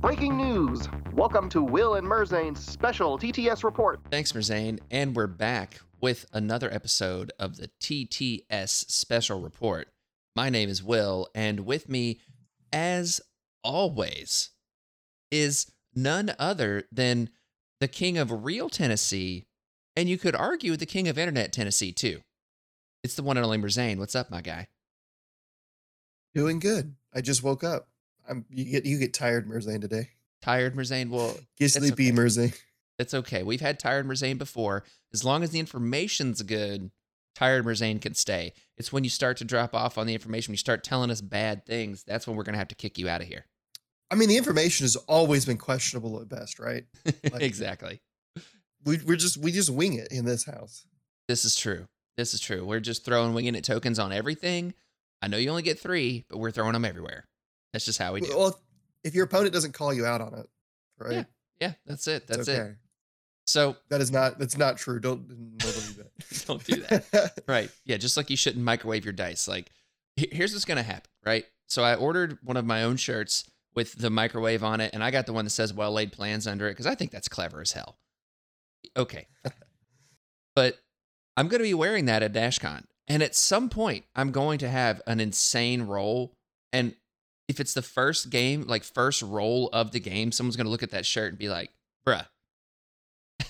Breaking news! Welcome to Will and Merzane's special TTS report. Thanks, Merzane. And we're back with another episode of the TTS Special Report. My name is Will, and with me, as always, is none other than the king of real Tennessee, and you could argue with the king of internet Tennessee, too. It's the one and only Merzane. What's up, my guy? Doing good. I just woke up. I'm you get you get tired, Merzane, today. Tired, Merzane? Well, Get sleepy, okay. Merzane. It's okay. We've had tired Merzane before. As long as the information's good, tired Merzane can stay. It's when you start to drop off on the information, when you start telling us bad things, that's when we're going to have to kick you out of here. I mean, the information has always been questionable at best, right? Like- exactly. We we're just we just wing it in this house. This is true. This is true. We're just throwing winging it tokens on everything. I know you only get three, but we're throwing them everywhere. That's just how we do. Well, if your opponent doesn't call you out on it, right? Yeah, yeah, that's it. That's it. So That is not that's not true. Don't don't believe that. Don't do that. Right. Yeah. Just like you shouldn't microwave your dice. Like, here's what's going to happen, right? So I ordered one of my own shirts with the microwave on it, and I got the one that says well laid plans under it because I think that's clever as hell. Okay. but I'm going to be wearing that at NashCon. And at some point, I'm going to have an insane roll. And if it's the first game, like first roll of the game, someone's going to look at that shirt and be like, bruh.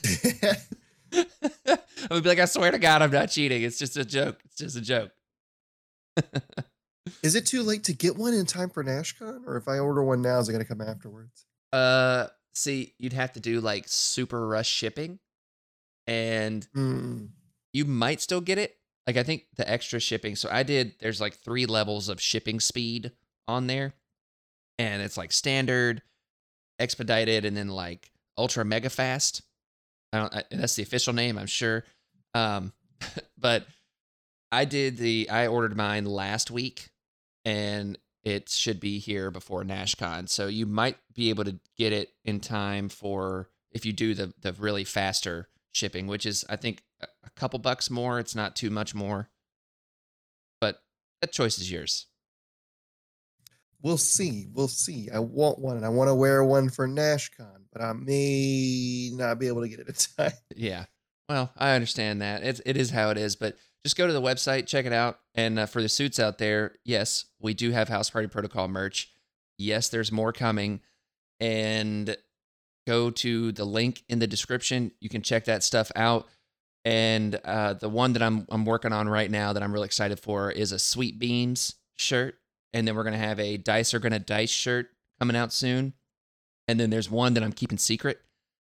I'm gonna be like, I swear to God, I'm not cheating. It's just a joke. It's just a joke. is it too late to get one in time for NashCon, or if I order one now, is it going to come afterwards? Uh, see, you'd have to do like super rush shipping, and Hmm. you might still get it. Like I think the extra shipping. So I did. There's like three levels of shipping speed on there, and it's like standard, expedited, and then like ultra mega fast. I don't. I, that's the official name, I'm sure. Um, but I did the. I ordered mine last week, and it should be here before NashCon. So you might be able to get it in time for if you do the the really faster shipping, which is I think a couple bucks more. It's not too much more, but that choice is yours. We'll see. We'll see. I want one, and I want to wear one for NashCon, but I may not be able to get it in time. Yeah. Well, I understand that. It's it is how it is, but just go to the website, check it out. And uh, for the suits out there, yes, we do have House Party Protocol merch. Yes, there's more coming. And go to the link in the description. You can check that stuff out. And uh, the one that I'm I'm working on right now that I'm really excited for is a Sweet Beans shirt. And then we're gonna have a Dice are gonna dice shirt coming out soon. And then there's one that I'm keeping secret.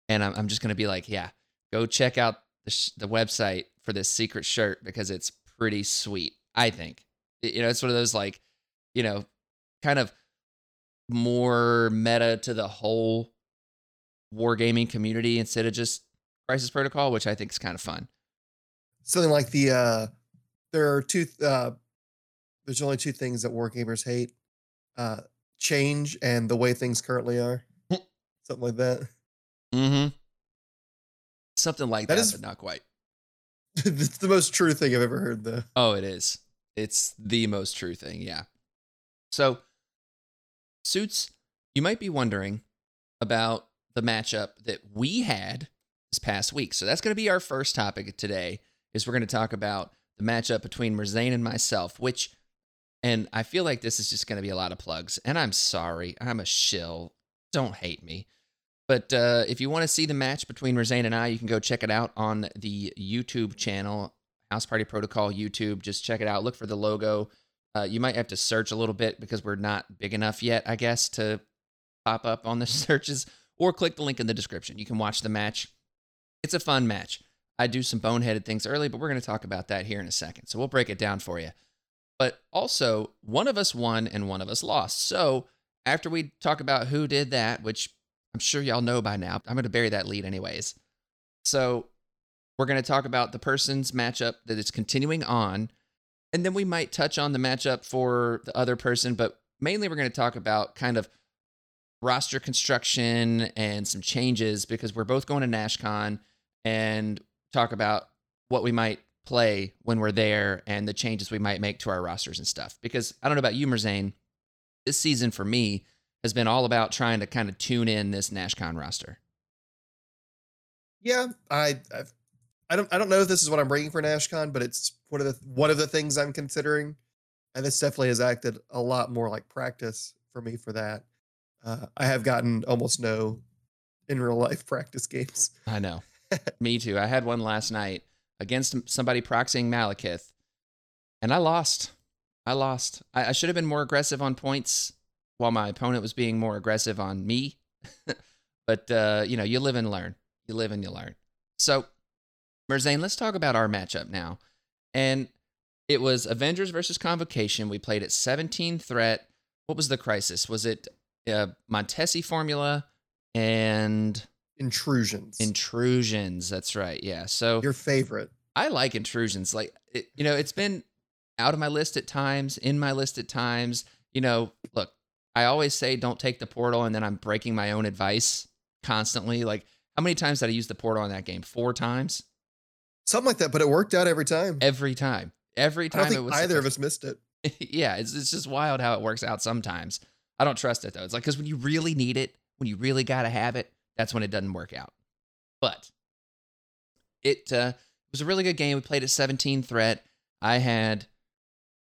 And I'm, I'm just gonna be like, yeah, go check out the, sh- the website for this secret shirt because it's pretty sweet. I think you know it's one of those like, you know, kind of more meta to the whole wargaming community instead of just Crisis Protocol, which I think is kind of fun. Something like the uh there are two uh there's only two things that wargamers hate. Uh change and the way things currently are. Something like that. Mm-hmm. Something like that, That is- but not quite. it's the most true thing I've ever heard though. Oh, it is. It's the most true thing. Yeah. So, suits, you might be wondering about the matchup that we had this past week. So that's going to be our first topic today. Is we're going to talk about the matchup between Merzane and myself, which, and I feel like this is just going to be a lot of plugs. And I'm sorry, I'm a shill. Don't hate me. But uh, if you want to see the match between Merzane and I, you can go check it out on the YouTube channel, House Party Protocol YouTube. Just check it out. Look for the logo. Uh, you might have to search a little bit because we're not big enough yet, I guess, to pop up on the searches. Or click the link in the description. You can watch the match. It's a fun match. I do some boneheaded things early, but we're going to talk about that here in a second. So we'll break it down for you. But also, one of us won and one of us lost. So after we talk about who did that, which I'm sure y'all know by now, I'm going to bury that lead anyways. So we're going to talk about the person's matchup that is continuing on. And then we might touch on the matchup for the other person, but mainly we're going to talk about kind of roster construction and some changes because we're both going to NashCon and talk about what we might play when we're there and the changes we might make to our rosters and stuff. Because I don't know about you, Merzane, this season for me has been all about trying to kind of tune in this NashCon roster. Yeah, I I've, I don't I don't know if this is what I'm bringing for NashCon, but it's one of the one of the things I'm considering, and this definitely has acted a lot more like practice for me for that. Uh, I have gotten almost no in real life practice games. I know. me too. I had one last night against somebody proxying Malekith, and I lost. I lost. I, I should have been more aggressive on points while my opponent was being more aggressive on me. but uh, you know, you live and learn. You live and you learn. So, Merzane, let's talk about our matchup now. And it was Avengers versus Convocation. We played at 17 threat. What was the crisis? Was it uh, Montesi formula and intrusions? Intrusions. That's right. Yeah. So your favorite. I like intrusions. Like it, you know, it's been out of my list at times, in my list at times. You know, look, I always say don't take the portal, and then I'm breaking my own advice constantly. Like, how many times did I use the portal in that game? Four times, something like that. But it worked out every time. Every time. Every time. I don't think either of us missed it. yeah, it's it's just wild how it works out sometimes. I don't trust it though. It's like because when you really need it, when you really gotta have it, that's when it doesn't work out. But it uh, was a really good game. We played at 17 threat. I had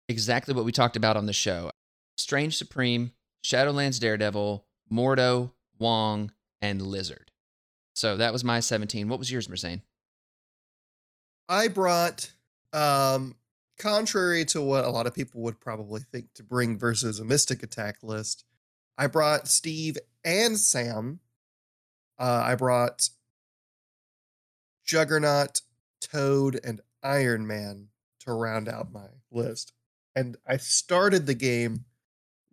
exactly what we talked about on the show. Strange Supreme, Shadowlands Daredevil, Mordo, Wong, and Lizard. So that was my 17. What was yours, Merzane? I brought, um, contrary to what a lot of people would probably think to bring versus a Mystic Attack list, I brought Steve and Sam. Uh, I brought Juggernaut, Toad, and Iron Man to round out my list. And I started the game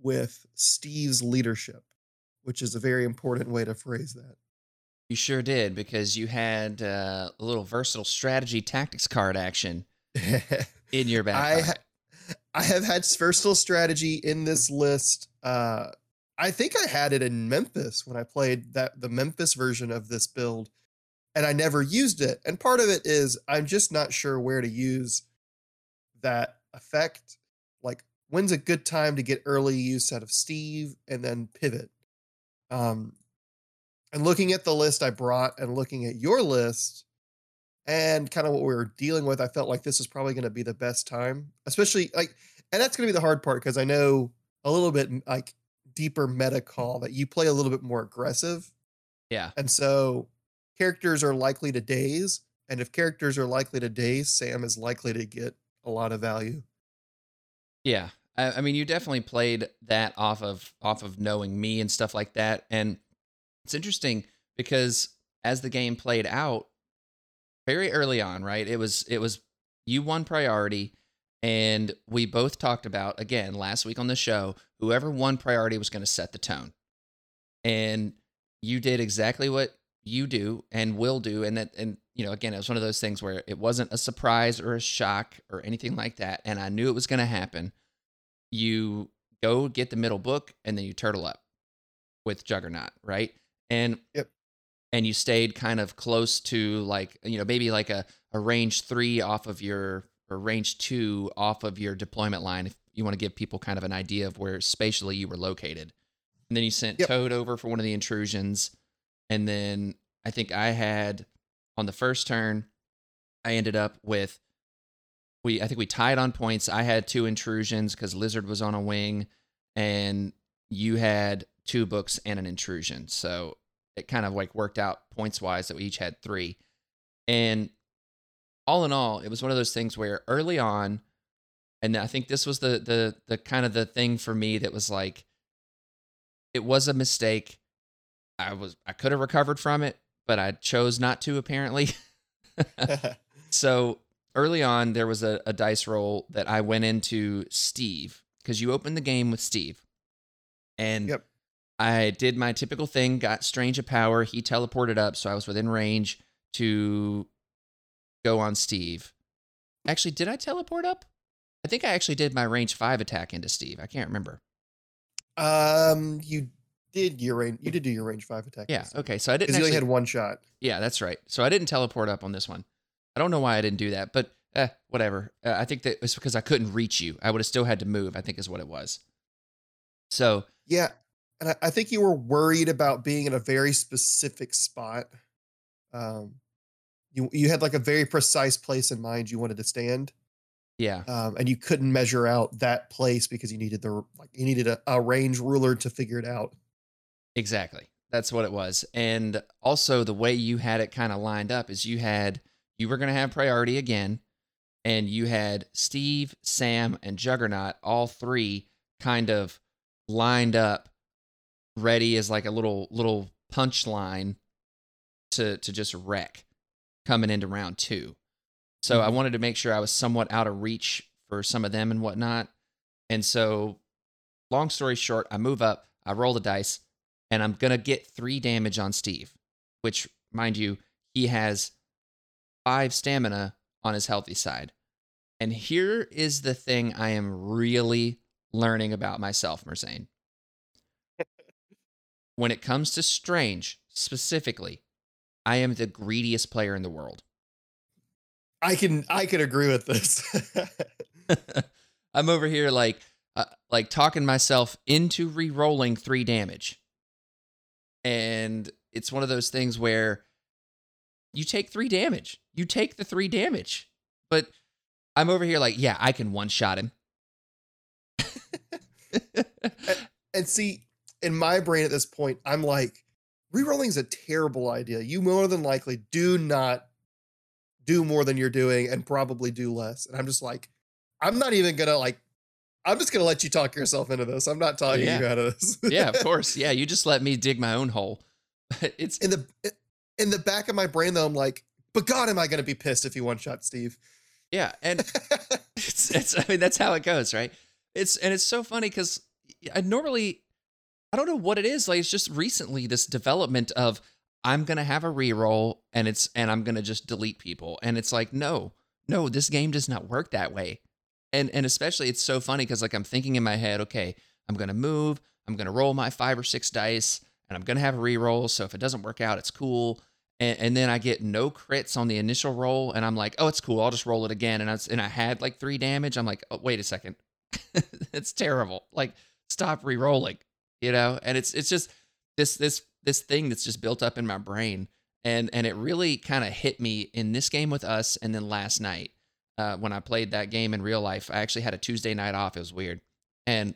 with Steve's leadership, which is a very important way to phrase that. You sure did because you had uh, a little versatile strategy tactics card action in your back. I, ha- I have had versatile strategy in this list. Uh, I think I had it in Memphis when I played that the Memphis version of this build, and I never used it. And part of it is I'm just not sure where to use that effect. When's a good time to get early use out of Steve and then pivot. Um, and looking at the list I brought and looking at your list and kind of what we were dealing with, I felt like this is probably going to be the best time, especially like, and that's going to be the hard part because I know a little bit like deeper meta call that you play a little bit more aggressive. Yeah. And so characters are likely to daze. And if characters are likely to daze, Sam is likely to get a lot of value. Yeah. I, mean, you definitely played that off of off of knowing me and stuff like that. And it's interesting because as the game played out, very early on, right? It was it was you won priority, and we both talked about again last week on the show. Whoever won priority was going to set the tone, and you did exactly what you do and will do, and that and you know again it was one of those things where it wasn't a surprise or a shock or anything like that, and I knew it was going to happen you go get the middle book and then you turtle up with Juggernaut, right? And yep. and you stayed kind of close to like you know maybe like a a range three off of your or range two off of your deployment line if you want to give people kind of an idea of where spatially you were located. And then you sent yep. Toad over for one of the intrusions, and then I think I had on the first turn, I ended up with we I think we tied on points. I had two intrusions because Lizard was on a wing, and you had two books and an intrusion. So it kind of like worked out points wise that we each had three. And all in all, it was one of those things where early on, and I think this was the the the kind of the thing for me that was like it was a mistake. I was I could have recovered from it, but I chose not to apparently. so early on there was a, a dice roll that I went into Steve because you opened the game with Steve, and yep. I did my typical thing, got Strange of Power. He teleported up, so I was within range to go on Steve. Actually, did I teleport up? I think I actually did my range five attack into Steve. I can't remember. Um, you did your range. You did do your range five attack. Yeah. Okay. So I didn't. Because you only had one shot. Yeah, that's right. So I didn't teleport up on this one. I don't know why I didn't do that, but eh, whatever. Uh, I think that it's because I couldn't reach you. I would have still had to move. I think is what it was. So Yeah, and I, I think you were worried about being in a very specific spot. Um, you you had like a very precise place in mind you wanted to stand, yeah, um, and you couldn't measure out that place because you needed the like you needed a, a range ruler to figure it out. exactly. That's what it was. And also the way you had it kind of lined up is you had you were going to have priority again, and you had Steve, Sam, and Juggernaut all three kind of lined up, ready as like a little little punchline to to just wreck coming into round two. So I Mhm. wanted to make sure I was somewhat out of reach for some of them and whatnot. And so, long story short, I move up, I roll the dice, and I'm gonna get three damage on Steve, which, mind you, he has five stamina on his healthy side. And here is the thing I am really learning about myself, Merzane. when it comes to strange specifically, I am the greediest player in the world. I can I can agree with this. I'm over here like uh, like talking myself into re-rolling 3 damage. And it's one of those things where you take 3 damage. You take the 3 damage. But I'm over here like, yeah, I can one shot him. and see, in my brain at this point, I'm like, rerolling is a terrible idea. You more than likely do not do more than you're doing and probably do less. And I'm just like, I'm not even gonna like I'm just gonna let you talk yourself into this. I'm not talking Yeah. you out of this. yeah, of course. Yeah, you just let me dig my own hole. it's in the in the back of my brain though, I'm like, but God, am I gonna be pissed if he one shot Steve? yeah, and it's, it's I mean that's how it goes, right? It's and it's so funny because I normally I don't know what it is like. It's just recently this development of I'm gonna have a reroll and it's and I'm gonna just delete people, and it's like no, no, this game does not work that way. And and especially it's so funny because like I'm thinking in my head, okay, I'm gonna move, I'm gonna roll my five or six dice, and I'm gonna have a reroll. So if it doesn't work out, it's cool. And, and then I get no crits on the initial roll, and I'm like, oh, it's cool. I'll just roll it again. And I and I had like three damage. I'm like, oh, wait a second, it's terrible. Like, stop re-rolling, you know. And it's it's just this this this thing that's just built up in my brain, and and it really kind of hit me in this game with us, and then last night uh, when I played that game in real life. I actually had a Tuesday night off. It was weird, and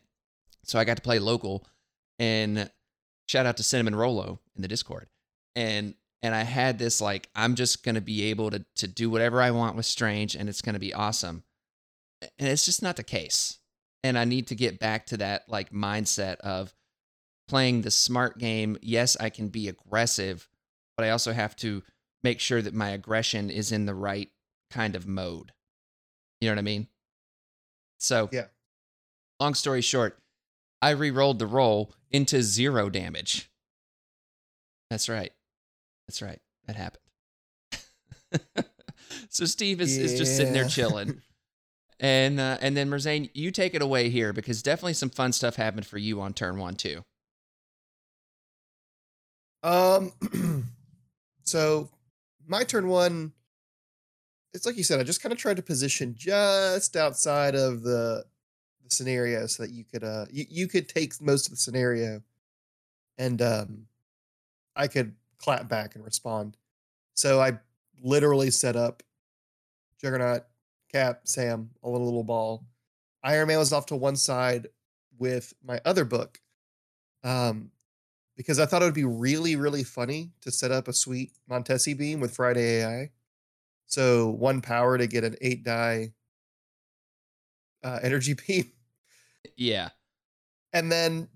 so I got to play local. And shout out to Cinnamon Rolo in the Discord, and and I had this like I'm just gonna be able to to do whatever I want with Strange, and it's gonna be awesome. And it's just not the case. And I need to get back to that like mindset of playing the smart game. Yes, I can be aggressive, but I also have to make sure that my aggression is in the right kind of mode. You know what I mean? So, Yeah. long story short, I re rolled the roll into zero damage. That's right. That's right. That happened. so Steve is, is just sitting there chilling. And uh, and then Merzane, you take it away here because definitely some fun stuff happened for you on turn one too. Um, so my turn one, it's like you said, I just kind of tried to position just outside of the the scenario so that you could uh you, you could take most of the scenario and um I could clap back and respond. So I literally set up Juggernaut, Cap, Sam, a little little ball. Iron Man was off to one side with my other book. Um because I thought it would be really, really funny to set up a sweet Montesi beam with Friday AI. So one power to get an eight die uh, energy beam. Yeah. And then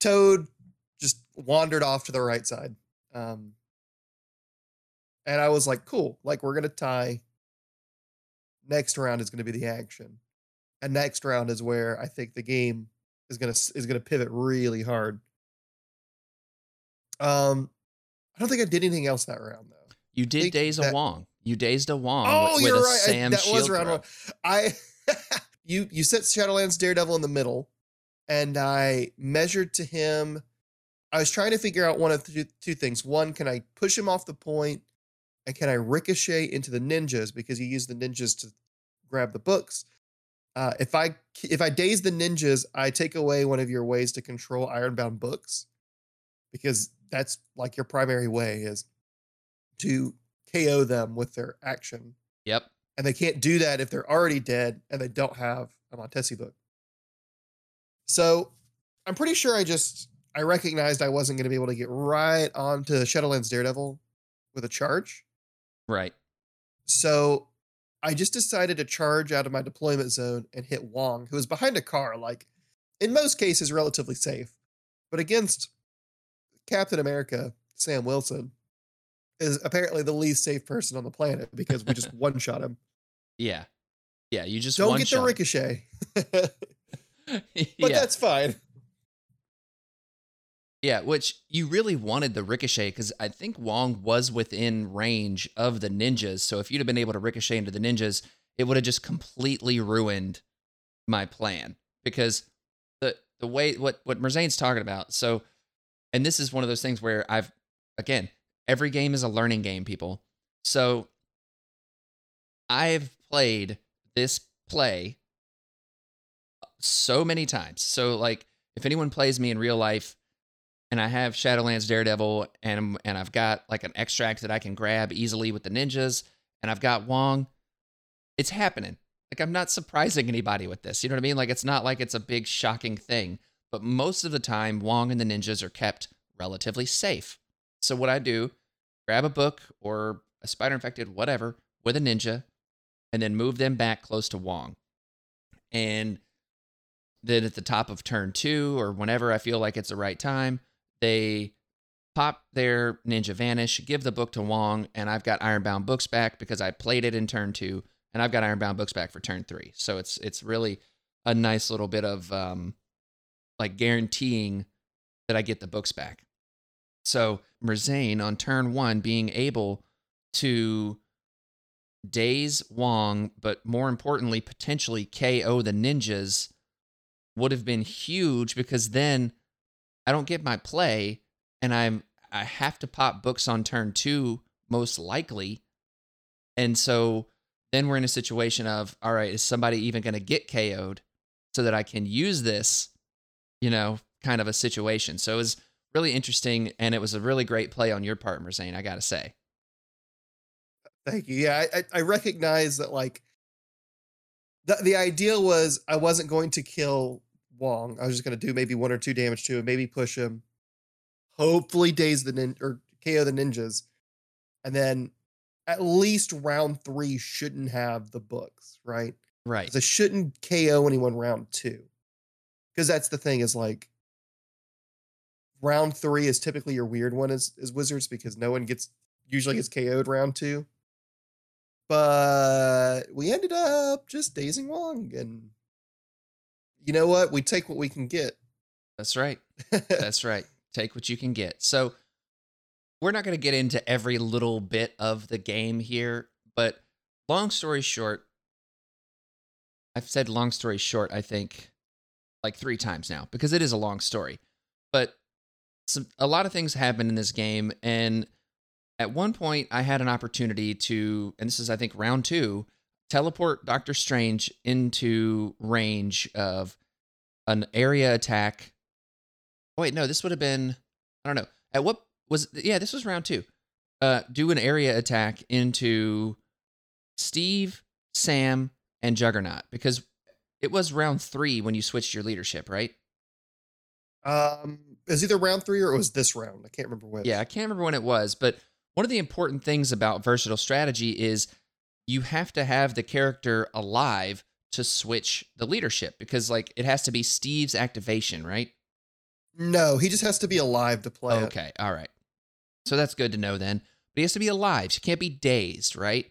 Toad just wandered off to the right side. Um, and I was like, cool, like we're going to tie. Next round is going to be the action. And next round is where I think the game is going to is going to pivot really hard. Um, I don't think I did anything else that round though. You did Days daze a Wong. You dazed a Wong Oh, with, you're with right. I- Sam that was round one. I you you set Shadowlands Daredevil in the middle, and I measured to him. I was trying to figure out one of two, two things. One, can I push him off the point, and can I ricochet into the ninjas because he used the ninjas to grab the books. Uh, if I if I daze the ninjas, I take away one of your ways to control Ironbound books, because that's like your primary way is to KO them with their action, Yep. And they can't do that if they're already dead and they don't have a Montesi book. So I'm pretty sure I just I recognized I wasn't going to be able to get right onto Shadowlands Daredevil with a charge. Right. So I just decided to charge out of my deployment zone and hit Wong, who was behind a car, like in most cases relatively safe. But against Captain America, Sam Wilson, is apparently the least safe person on the planet because we just one shot him. Yeah. Yeah. You just Don't get shot. the ricochet. but yeah. that's fine. Yeah, which you really wanted the ricochet because I think Wong was within range of the ninjas. So if you'd have been able to ricochet into the ninjas, it would have just completely ruined my plan. Because the the way what what Merzane's talking about, so and this is one of those things where I've again, every game is a learning game, people. So I've played this play so many times. So like if anyone plays me in real life and I have Shadowlands Daredevil and and I've got like an extract that I can grab easily with the ninjas and I've got Wong, it's happening. Like I'm not surprising anybody with this. You know what I mean? Like it's not like it's a big shocking thing, but most of the time Wong and the ninjas are kept relatively safe. So what I do, grab a book or a spider infected whatever with a ninja and then move them back close to Wong. And then at the top of turn 2 or whenever I feel like it's the right time, they pop their ninja vanish, give the book to Wong, and I've got Ironbound books back because I played it in turn two, and I've got Ironbound books back for turn three. So it's it's really a nice little bit of um, like guaranteeing that I get the books back. So Merzane on turn one being able to daze Wong, but more importantly, potentially KO the ninjas would have been huge because then I don't get my play and I'm I have to pop books on turn 2 most likely. And so then we're in a situation of all right, is somebody even going to get KO'd so that I can use this, you know, kind of a situation. So it was really interesting and it was a really great play on your part, Merzane, I got to say. Thank you. Yeah, I, I, recognize that like the the idea was I wasn't going to kill Wong. I was just going to do maybe one or two damage to him, maybe push him, hopefully daze the nin or KO the ninjas, and then at least round three shouldn't have the books, right? Right. So shouldn't KO anyone round two, because that's the thing is like round three is typically your weird one as as wizards because no one gets usually gets KO'd round two. But we ended up just dazing Wong, and you know what? We take what we can get. That's right. That's right. Take what you can get. So we're not going to get into every little bit of the game here, but long story short, I've said long story short, I think like three times now because it is a long story. But some a lot of things happen in this game and at one point I had an opportunity to and this is I think round 2 teleport Doctor Strange into range of an area attack. Oh, wait, no, this would have been I don't know. At what was yeah, this was round 2. Uh do an area attack into Steve, Sam, and Juggernaut because it was round 3 when you switched your leadership, right? Um, it was either round three or it was this round. I can't remember when. Yeah, I can't remember when it was, but one of the important things about versatile strategy is you have to have the character alive to switch the leadership because like it has to be Steve's activation, right? No, he just has to be alive to play. it. Okay, all right. So that's good to know then. But he has to be alive. He can't be dazed, right?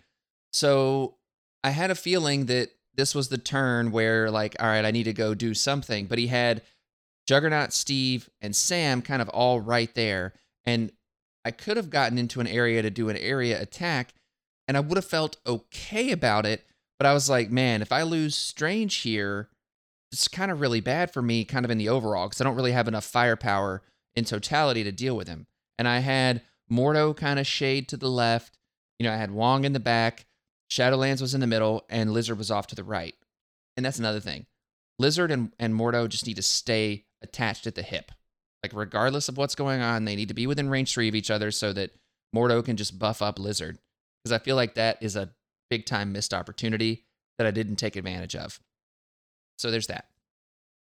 So I had a feeling that this was the turn where, like, all right, I need to go do something. But he had Juggernaut, Steve, and Sam kind of all right there. And I could have gotten into an area to do an area attack, and I would have felt okay about it. But I was like, man, if I lose Strange here, it's kind of really bad for me, kind of in the overall, because I don't really have enough firepower in totality to deal with him. And I had Mordo kind of shade to the left. You know, I had Wong in the back. Shadowlands was in the middle, and Lizard was off to the right. And that's another thing. Lizard and, and Mordo just need to stay attached at the hip. Like, regardless of what's going on, they need to be within range three of each other so that Mordo can just buff up Lizard. Because I feel like that is a big time missed opportunity that I didn't take advantage of. So there's that.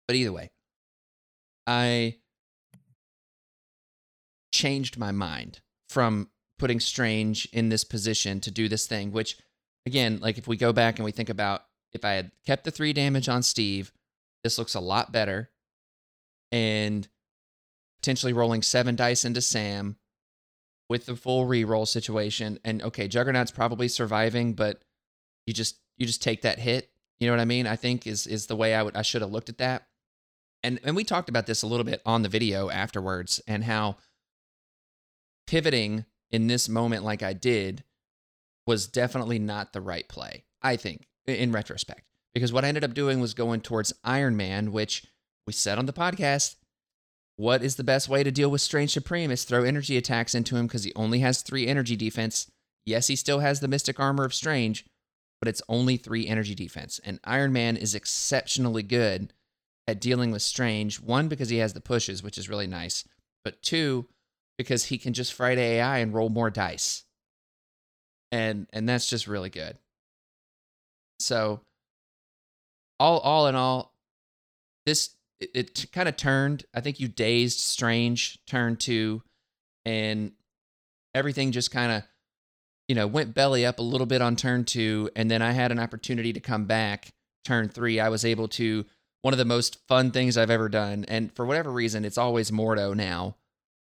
But either way, I changed my mind from putting Strange in this position to do this thing, which, again, like if we go back and we think about if I had kept the three damage on Steve, this looks a lot better. And potentially rolling seven dice into Sam with the full reroll situation. And okay, Juggernaut's probably surviving, but you just you just take that hit. You know what I mean? I think is is the way I would I should have looked at that. And and we talked about this a little bit on the video afterwards and how pivoting in this moment like I did was definitely not the right play. I think in retrospect. Because what I ended up doing was going towards Iron Man, which we said on the podcast what is the best way to deal with Strange Supreme is throw energy attacks into him because he only has three energy defense. Yes, he still has the Mystic Armor of Strange, but it's only three energy defense. And Iron Man is exceptionally good at dealing with Strange. One, because he has the pushes, which is really nice, but two, because he can just Friday AI and roll more dice. And and that's just really good. So all all in all, this it, it kind of turned. I think you dazed Strange turned to, and everything just kind of, you know, went belly up a little bit on turn two, and then I had an opportunity to come back turn three. I was able to one of the most fun things I've ever done, and for whatever reason, it's always Mordo now.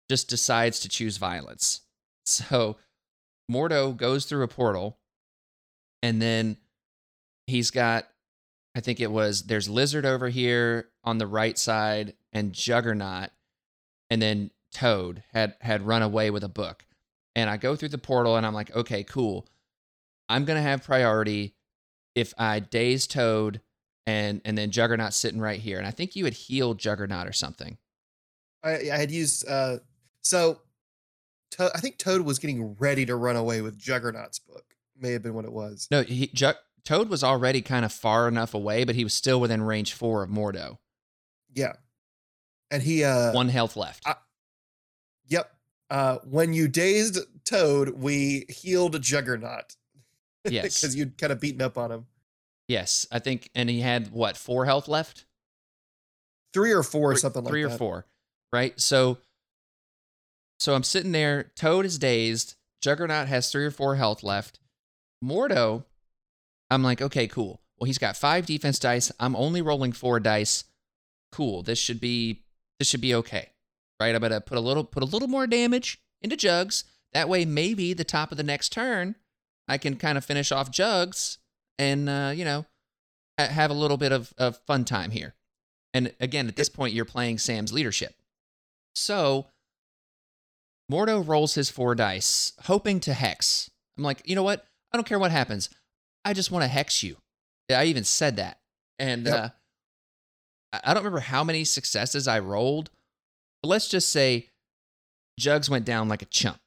Just decides to choose violence. So Mordo goes through a portal, and then he's got I think it was there's Lizard over here on the right side and Juggernaut, and then Toad had had run away with a book. And I go through the portal and I'm like, okay, cool. I'm gonna have priority if I daze Toad and and then Juggernaut sitting right here. And I think you had healed Juggernaut or something. I, I had used uh so to- I think Toad was getting ready to run away with Juggernaut's book. May have been what it was. No, he, Ju- Toad was already kind of far enough away, but he was still within range four of Mordo. Yeah. And he uh One health left. I- Yep. Uh when you dazed Toad, we healed Juggernaut. yes. Because you'd kind of beaten up on him. Yes. I think, and he had what, four health left? Three or four Three- something like that. three or four, right? So, so I'm sitting there. Toad is dazed. Juggernaut has three or four health left. Mordo, I'm like, okay, cool. Well, he's got five defense dice. I'm only rolling four dice. Cool. This should be this should be okay, right? I'm gonna put a little put a little more damage into Jugs. That way, maybe the top of the next turn, I can kind of finish off Jugs and uh, you know ha- have a little bit of, of fun time here. And again, at this point, you're playing Sam's leadership. So Mordo rolls his four dice, hoping to hex. I'm like, you know what? I don't care what happens. I just want to hex you. I even said that. And Yep. uh, I don't remember how many successes I rolled, but let's just say Jugs went down like a chump.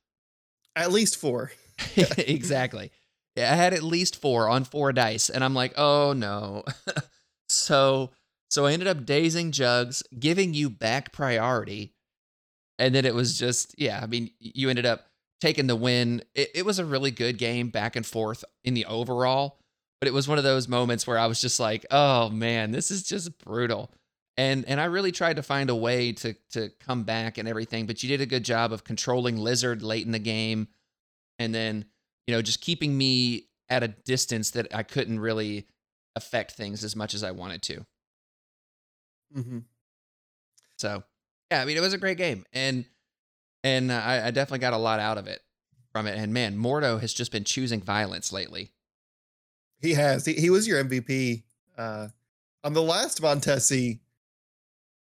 At least four. exactly. Yeah, I had at least four on four dice, and I'm like, oh no. so so I ended up dazing Jugs, giving you back priority, and then it was just yeah. I mean, you ended up taking the win. It, it was a really good game, back and forth in the overall, but it was one of those moments where I was just like, oh man, this is just brutal. And and I really tried to find a way to to come back and everything, but you did a good job of controlling Lizard late in the game and then you know just keeping me at a distance that I couldn't really affect things as much as I wanted to. hmm So yeah, I mean it was a great game, and and I, I definitely got a lot out of it from it. And man, Mordo has just been choosing violence lately. He has. He, he was your MVP uh, on the last Montesi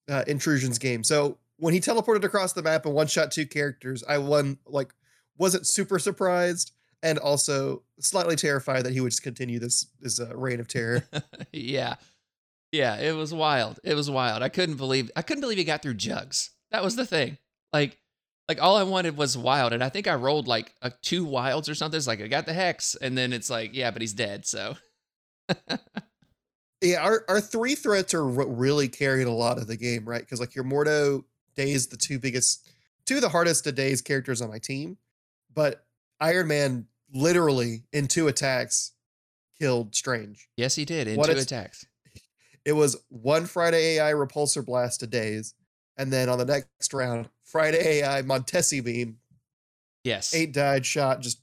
uh, intrusions game. So when he teleported across the map and one shot two characters, I won like wasn't super surprised and also slightly terrified that he would just continue this this uh, reign of terror. yeah, yeah, it was wild. It was wild. I couldn't believe I couldn't believe he got through jugs. That was the thing. Like like all I wanted was wild, and I think I rolled like a two wilds or something. It's like I got the hex, and then it's like, yeah, but he's dead. So Yeah, our, our three threats are what really carried a lot of the game, right? Because like your Mordo, Daze, the two biggest, two of the hardest to Daze characters on my team, but Iron Man literally in two attacks killed Strange. yes, he did in What two attacks. It was one Friday AI repulsor blast to Daze, and then on the next round, Friday AI Montesi beam, Yes. eight died shot just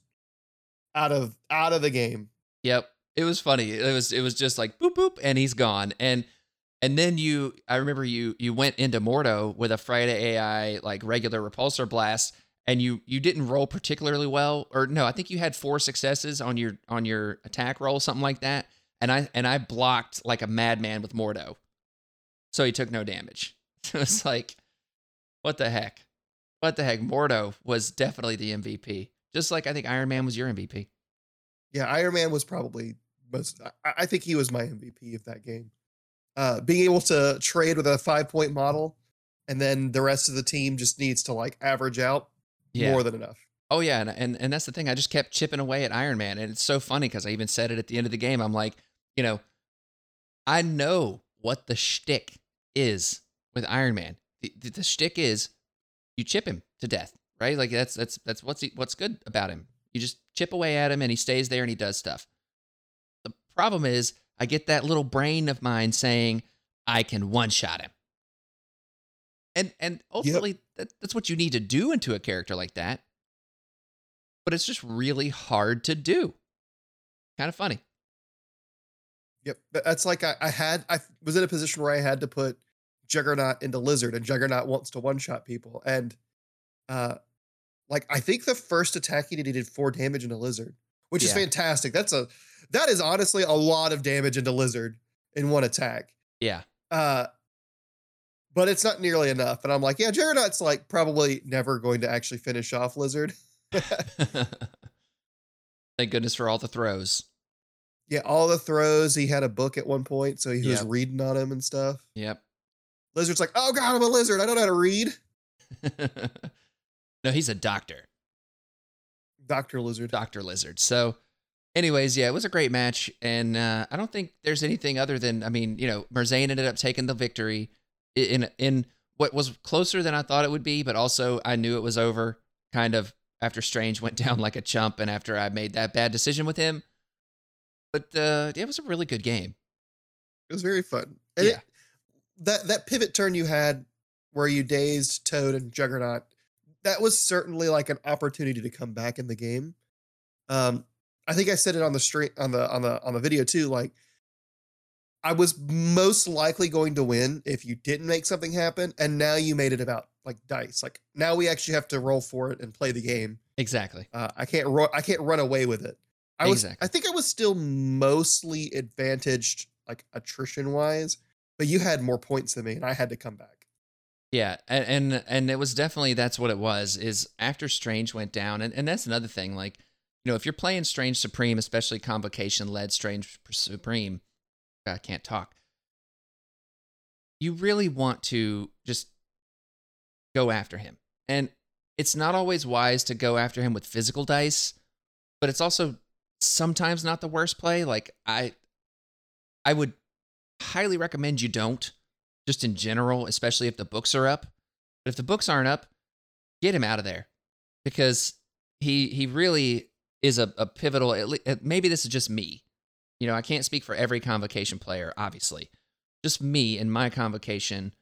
out of out of the game. Yep. It was funny. It was it was just like boop boop and he's gone. And and then you I remember you you went into Mordo with a Friday AI like regular repulsor blast and you you didn't roll particularly well or no, I think you had four successes on your on your attack roll something like that. And I and I blocked like a madman with Mordo. So he took no damage. it was like what the heck? What the heck? Mordo was definitely the MVP. Just like I think Iron Man was your MVP. Yeah, Iron Man was probably most. I, I think he was my MVP of that game. Uh, being able to trade with a five point model, and then the rest of the team just needs to like average out Yeah. more than enough. Oh yeah, and, and and that's the thing. I just kept chipping away at Iron Man, and it's so funny because I even said it at the end of the game. I'm like, you know, I know what the shtick is with Iron Man. The, the, the shtick is you chip him to death, right? Like that's that's that's what's he, what's good about him. You just chip away at him, and he stays there, and he does stuff. The problem is, I get that little brain of mine saying I can one shot him, and and ultimately that, that's what you need to do into a character like that but it's just really hard to do. Kind of funny. Yep, but that's like I, I had. I was in a position where I had to put Juggernaut into Lizard, and Juggernaut wants to one shot people, and uh, like I think the first attack he did, he did four damage into Lizard, which is fantastic. That's a that is honestly a lot of damage into Lizard in one attack. Yeah. Uh, but it's not nearly enough. And I'm like, yeah, Juggernaut's like probably never going to actually finish off Lizard. Thank goodness for all the throws. yeah, all the throws. He had a book at one point, so he was reading on him and stuff. Yep. Lizard's like, oh god, I'm a lizard. I don't know how to read. no, he's a doctor, Doctor Lizard. Doctor Lizard. So, anyways, yeah, it was a great match, and uh, I don't think there's anything other than I mean, you know, Merzane ended up taking the victory in in what was closer than I thought it would be, but also I knew it was over. Kind of after Strange went down like a chump, and after I made that bad decision with him. But uh, yeah, it was a really good game. It was very fun. And Yeah. it- that that pivot turn you had where you dazed Toad and Juggernaut, that was certainly like an opportunity to come back in the game. Um, I think I said it on the stream on the on the on the video too. Like, I was most likely going to win if you didn't make something happen, and now you made it about like dice. Like now we actually have to roll for it and play the game. Exactly. Uh, I can't ro- I can't run away with it. I was Exactly. I think I was still mostly advantaged like attrition wise, but you had more points than me and I had to come back. Yeah, and, and and it was definitely that's what it was. Is after Strange went down, and, and that's another thing. Like, you know, if you're playing Strange Supreme, especially convocation led Strange Supreme, I can't talk. You really want to just go after him, and it's not always wise to go after him with physical dice, but it's also sometimes not the worst play. Like I, I would highly recommend you don't just in general, especially if the books are up. But if the books aren't up, get him out of there because he he really is a, a pivotal. Maybe this is just me. You know, I can't speak for every convocation player, obviously. Just me and my convocation.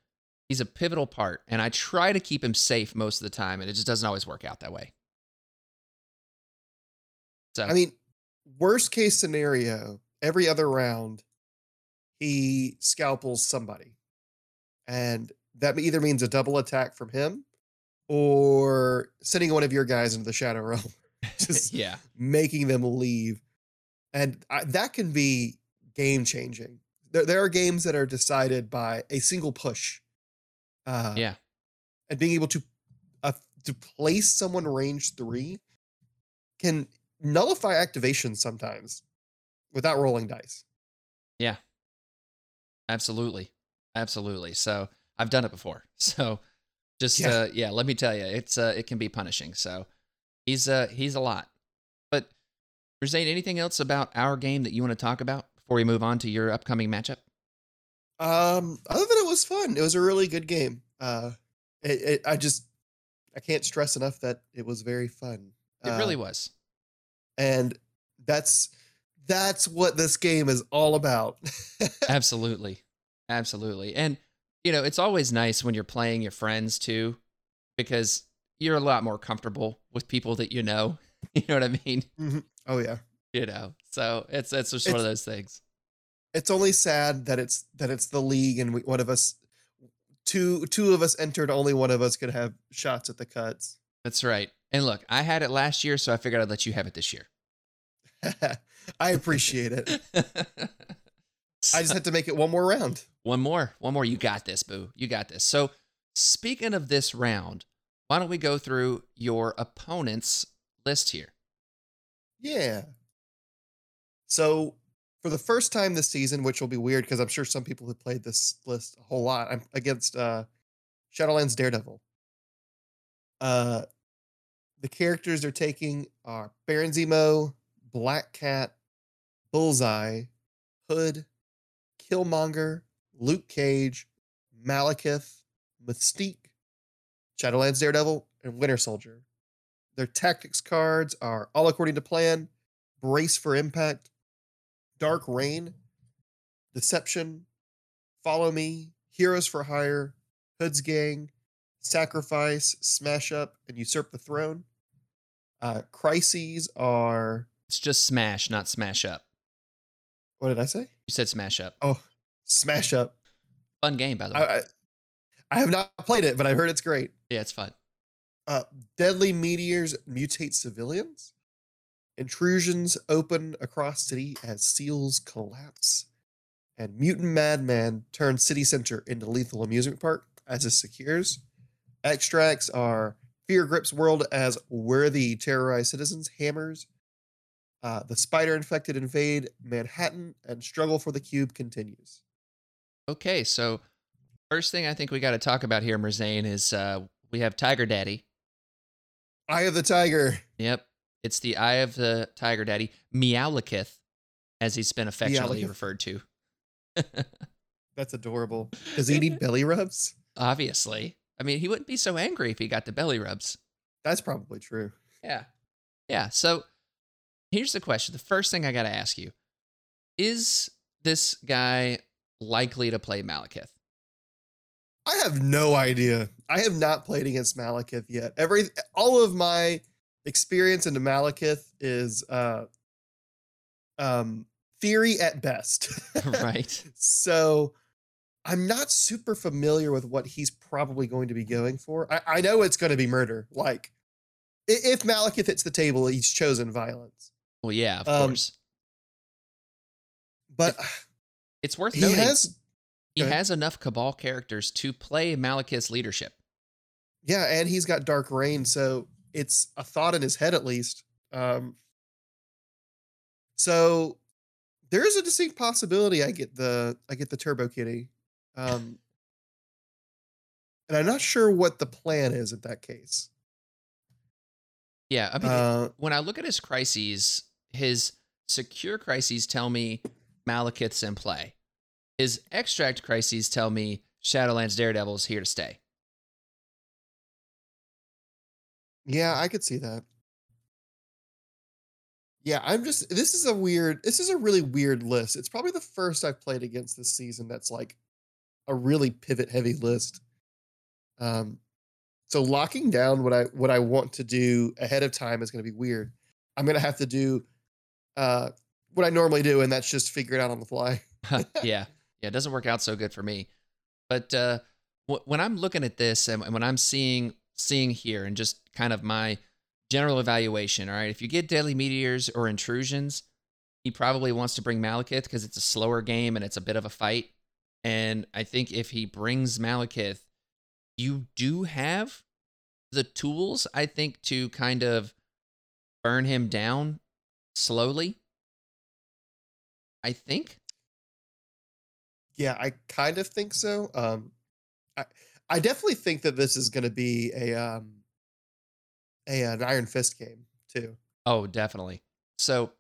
He's a pivotal part, and I try to keep him safe most of the time, and it just doesn't always work out that way. So I mean, worst case scenario, every other round, he scalpels somebody. And that either means a double attack from him or sending one of your guys into the Shadow Realm, just yeah, making them leave. And I, that can be game changing. There, there are games that are decided by a single push. Uh, yeah, and being able to uh, to place someone range three can nullify activation sometimes without rolling dice. Yeah. Absolutely. Absolutely. So I've done it before. So Just Yeah. uh yeah, let me tell you, it's uh it can be punishing. So he's uh he's a lot. But Zane, anything else about our game that you want to talk about before we move on to your upcoming matchup? Um, other than it was fun, it was a really good game. Uh, it, it I just I can't stress enough that it was very fun. It Uh, really was. and that's that's what this game is all about. Absolutely. Absolutely. And you know, it's always nice when you're playing your friends too because you're a lot more comfortable with people that you know. You know what I mean? Mm-hmm. oh yeah, You know. So it's it's just one of those things. it's only sad that it's that it's the league and we, one of us two two of us entered only one of us could have shots at the cuts That's right. And look, I had it last year, so I figured I'd let you have it this year. i appreciate it i just had to make it one more round One more. One more. You got this, boo. You got this. So, speaking of this round, why don't we go through your opponent's list here? yeah so for the first time this season which will be weird because i'm sure some people have played this list a whole lot i'm against uh shadowlands daredevil uh the characters they're taking are baron zemo black cat bullseye hood killmonger luke cage malekith mystique shadowlands daredevil and winter soldier. Their tactics cards are all according to plan brace for impact dark rain deception follow me heroes for hire hood's gang sacrifice smash up and usurp the throne. Uh crises are It's just smash, not smash up. what did i say You said smash up. oh smash up Fun game, by the way. I, I, I have not played it but i heard it's great yeah, it's fun. uh, deadly meteors mutate civilians. Intrusions open across city as seals collapse. And mutant madman turns city center into lethal amusement park as it secures. Extracts are fear grips world as worthy terrorized citizens hammers. Uh, the spider infected invade Manhattan and struggle for the cube continues. Okay, so first thing I think we got to talk about here, Merzane, is uh, we have Tiger Daddy. Eye of the tiger. Yep. It's the Eye of the Tiger Daddy, Meowlikith, as he's been affectionately Meowlikith. referred to. That's adorable. Does he need belly rubs? Obviously. I mean, he wouldn't be so angry if he got the belly rubs. That's probably true. Yeah. Yeah. So here's the question. The first thing I got to ask you is this guy likely to play Malekith? I have no idea. I have not played against Malekith yet. Every all of my experience into Malekith is uh um theory at best. right. So I'm not super familiar with what he's probably going to be going for. I, I know it's going to be murder. Like if Malekith hits the table, he's chosen violence. Well, yeah, of Um, course. But It's worth he noting has he has enough Cabal characters to play Malekith's leadership. Yeah, and he's got Dark Rain, so it's a thought in his head at least. Um, so there is a distinct possibility I get the I get the Turbo Kitty, um, and I'm not sure what the plan is in that case. Yeah, I mean, Uh, when I look at his crises, his secure crises tell me Malekith's in play. His extract crises tell me Shadowlands Daredevil is here to stay. yeah, I could see that. Yeah, I'm just this is a weird this is a really weird list. It's probably the first I've played against this season that's like a really pivot heavy list. Um so locking down what I what I want to do ahead of time is going to be weird. I'm going to have to do uh what I normally do and that's just figure it out on the fly. yeah, yeah, it doesn't work out so good for me. But uh, wh- when I'm looking at this and when I'm seeing seeing here and just kind of my general evaluation, all right, if you get deadly meteors or intrusions, he probably wants to bring Malekith because it's a slower game and it's a bit of a fight. And I think if he brings Malekith, you do have the tools, I think, to kind of burn him down slowly. I think. Yeah, I kind of think so. Um, I I definitely think that this is going to be a um a an Iron Fist game too. Oh, definitely. So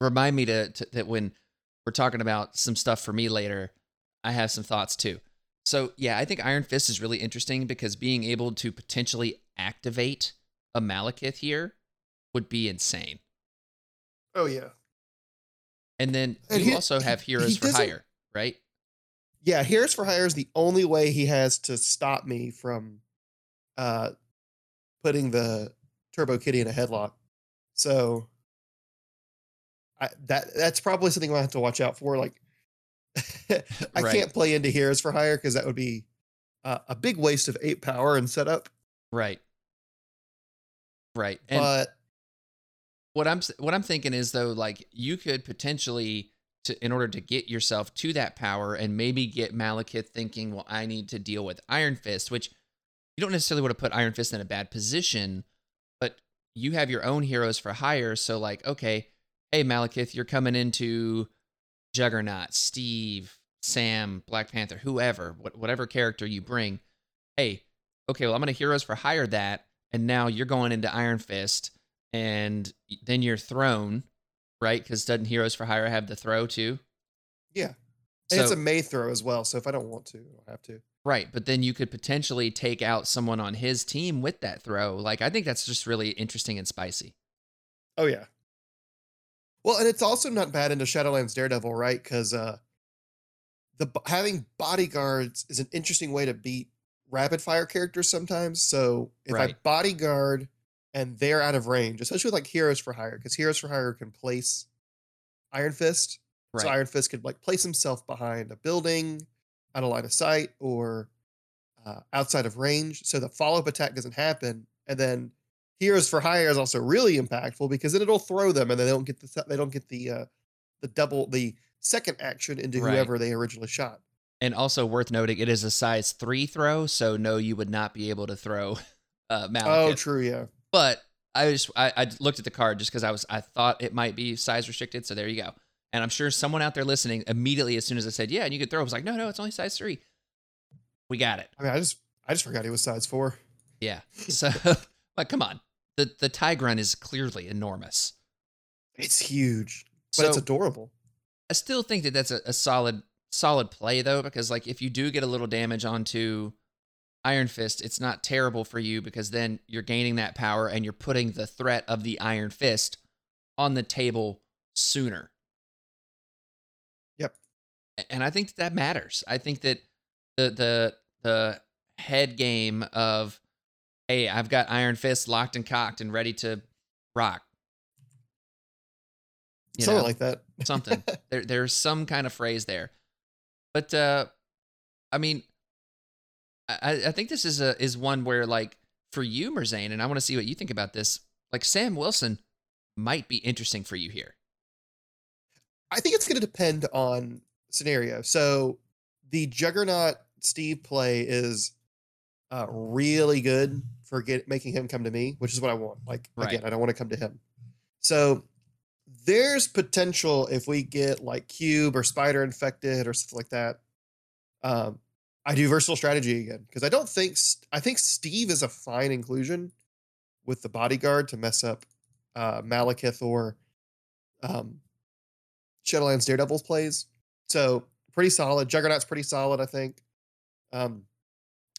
remind me to, to that when we're talking about some stuff for me later, I have some thoughts too. So yeah, I think Iron Fist is really interesting because being able to potentially activate a Malekith here would be insane. Oh yeah. And then And you he- also have Heroes he for Hire, right? Yeah, Heroes for Hire is the only way he has to stop me from uh putting the Turbo Kitty in a headlock. So I that that's probably something I have to watch out for. Like I Right. can't play into Heroes for Hire because that would be uh, a big waste of eight power and setup. Right. Right. And but what I'm what I'm thinking is though, like you could potentially to in order to get yourself to that power and maybe get Malekith thinking, well, I need to deal with Iron Fist, which you don't necessarily want to put Iron Fist in a bad position, but you have your own heroes for hire. So like, okay, hey Malekith, you're coming into Juggernaut, Steve, Sam, Black Panther, whoever, what, whatever character you bring. Hey, okay, well I'm gonna heroes for hire that, and now you're going into Iron Fist and then you're thrown, right? Because doesn't Heroes for Hire have the throw too? yeah. And it's a May throw as well. So if I don't want to, I don't have to. Right, but then you could potentially take out someone on his team with that throw. Like I think that's just really interesting and spicy. Oh yeah. Well, and it's also not bad into Shadowlands Daredevil, right? Because uh, the having bodyguards is an interesting way to beat rapid fire characters sometimes. So if I bodyguard and they're out of range, especially with like Heroes for Hire, because Heroes for Hire can place Iron Fist. Right. So Iron Fist could like place himself behind a building, out of line of sight, or uh, outside of range, so the follow up attack doesn't happen. And then Heroes for Hire is also really impactful because then it'll throw them, and then they don't get the th- they don't get the uh, the double the second action into Right. whoever they originally shot. And also worth noting, it is a size three throw, so no, you would not be able to throw uh, Malekith. Oh, true, yeah. But I just I, I looked at the card just because I was I thought it might be size restricted. So there you go. And I'm sure someone out there listening immediately as soon as I said yeah, and you could throw, I was like no no, it's only size three. We got it. I mean, I just I just forgot he was size four. Yeah. So but come on, the the Tigran is clearly enormous. It's huge, but So it's adorable. I still think that that's a, a solid solid play though because like if you do get a little damage onto Iron Fist, it's not terrible for you because then you're gaining that power and you're putting the threat of the Iron Fist on the table sooner. Yep. And I think that, that matters. I think that the the the head game of hey, I've got Iron Fist locked and cocked and ready to rock. You Something know? like that. something. there there's some kind of phrase there. But uh I mean I, I think this is a is one where like for you, Merzane, and I want to see what you think about this. Like Sam Wilson might be interesting for you here. I think it's going to depend on scenario. So the Juggernaut Steve play is uh, really good for get, making him come to me, which is what I want. Like Right. again, I don't want to come to him. So there's potential if we get like Cube or Spider infected or something like that. Um, I do versatile strategy again because I don't think St- I think Steve is a fine inclusion with the bodyguard to mess up uh, Malekith or um, Shadowlands Daredevil's plays. So pretty solid. Juggernaut's pretty solid, I think. Um,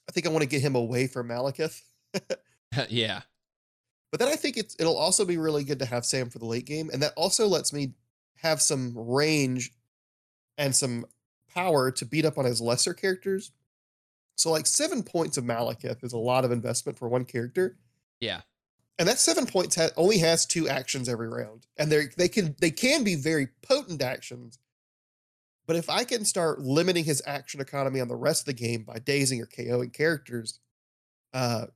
I think I want to get him away from Malekith. yeah. But then I think it's it'll also be really good to have Sam for the late game, and that also lets me have some range and some power to beat up on his lesser characters. So like seven points of Malekith is a lot of investment for one character, Yeah. and that seven points ha- only has two actions every round, and they they can they can be very potent actions. But if I can start limiting his action economy on the rest of the game by dazing or KOing characters, uh,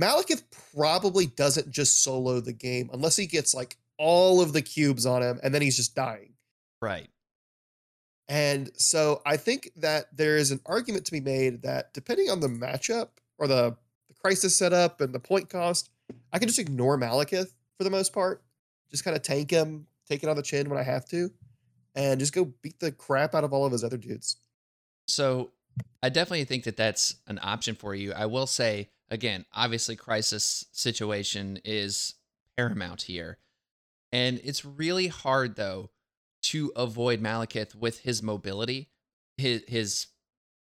Malekith probably doesn't just solo the game unless he gets like all of the cubes on him and then he's just dying. Right. And so I think that there is an argument to be made that depending on the matchup or the, the crisis setup and the point cost, I can just ignore Malekith for the most part. Just kind of tank him, take it on the chin when I have to, and just go beat the crap out of all of his other dudes. So I definitely think that that's an option for you. I will say again, obviously, crisis situation is paramount here, and it's really hard though to avoid Malekith with his mobility, his his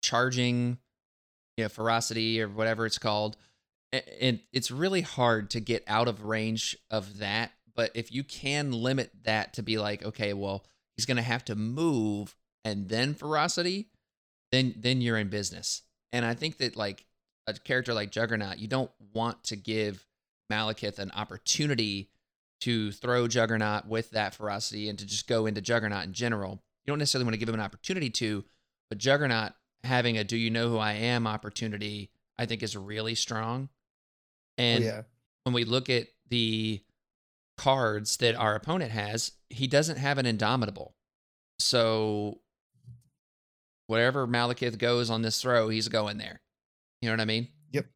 charging, you know, ferocity or whatever it's called. And it's really hard to get out of range of that. But if you can limit that to be like, okay, well, he's gonna have to move and then ferocity, then then you're in business. And I think that like a character like Juggernaut, you don't want to give Malekith an opportunity to throw Juggernaut with that ferocity and to just go into Juggernaut in general. You don't necessarily want to give him an opportunity to, but Juggernaut having a "Do you know who I am?" opportunity, I think, is really strong. And yeah. when we look at the cards that our opponent has, he doesn't have an Indomitable. So wherever Malekith goes on this throw, he's going there. You know what I mean? Yep.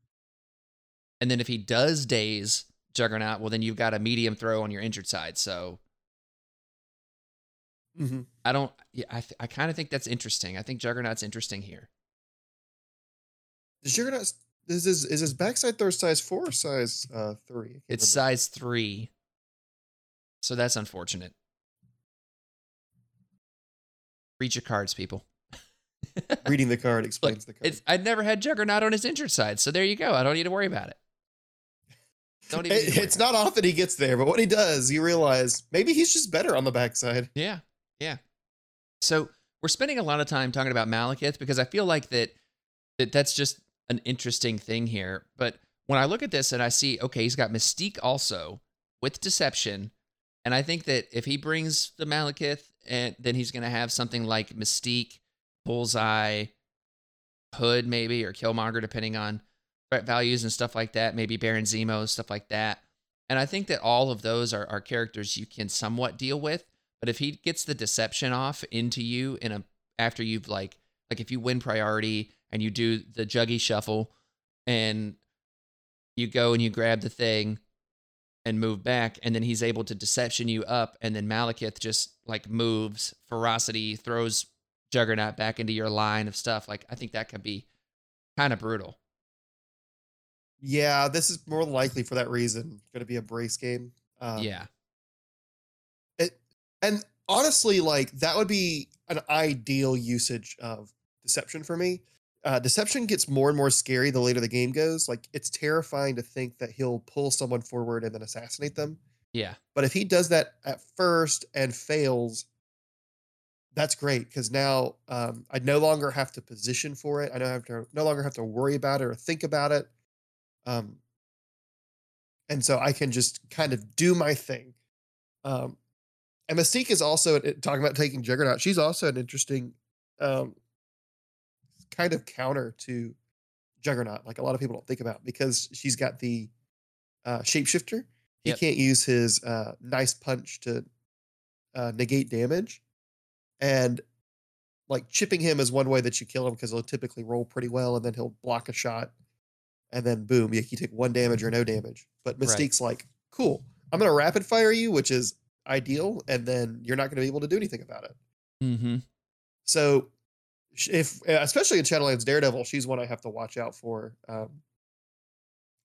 And then if he does daze Juggernaut, well, then you've got a medium throw on your injured side. So mm-hmm. I don't. Yeah, I th- I kind of think that's interesting. I think Juggernaut's interesting here. Is Juggernaut This is his is his backside throw size four or size uh, three? It's remember. size three. So that's unfortunate. Read your cards, people. Reading the card explains Look, the card. I'd never had Juggernaut on his injured side, so there you go. I don't need to worry about it. Don't even. It, it's not often he gets there, but when he does, you realize maybe he's just better on the backside. Yeah, yeah. So we're spending a lot of time talking about Malekith because I feel like that that that's just an interesting thing here. But when I look at this and I see, okay, he's got Mystique also with Deception, and I think that if he brings the Malekith, and then he's going to have something like Mystique, Bullseye, Hood maybe, or Killmonger, depending on values and stuff like that. Maybe Baron Zemo, stuff like that. And I think that all of those are, are characters you can somewhat deal with. But if he gets the deception off into you in a after you've like like if you win priority and you do the juggy shuffle and you go and you grab the thing and move back and then he's able to deception you up and then Malekith just like moves ferocity throws juggernaut back into your line of stuff like I think that could be kind of brutal. Yeah, this is more likely for that reason going to be a brace game. Um, yeah. It and honestly, like that would be an ideal usage of deception for me. Uh, deception gets more and more scary the later the game goes. Like it's terrifying to think that he'll pull someone forward and then assassinate them. Yeah. But if he does that at first and fails, that's great because now um, I no longer have to position for it. I don't have to no longer have to worry about it or think about it. Um, and so I can just kind of do my thing. Um, and Mystique is also talking about taking Juggernaut. She's also an interesting um, kind of counter to Juggernaut, like a lot of people don't think about, because she's got the uh, shapeshifter. He yep. can't use his uh, nice punch to uh, negate damage, and like chipping him is one way that you kill him because he'll typically roll pretty well, and then he'll block a shot and then boom, you, you take one damage or no damage. But Mystique's right. like, cool, I'm gonna rapid fire you, which is ideal, and then you're not gonna be able to do anything about it. Mm-hmm. So, if especially in Shadowlands Daredevil, she's one I have to watch out for. Um,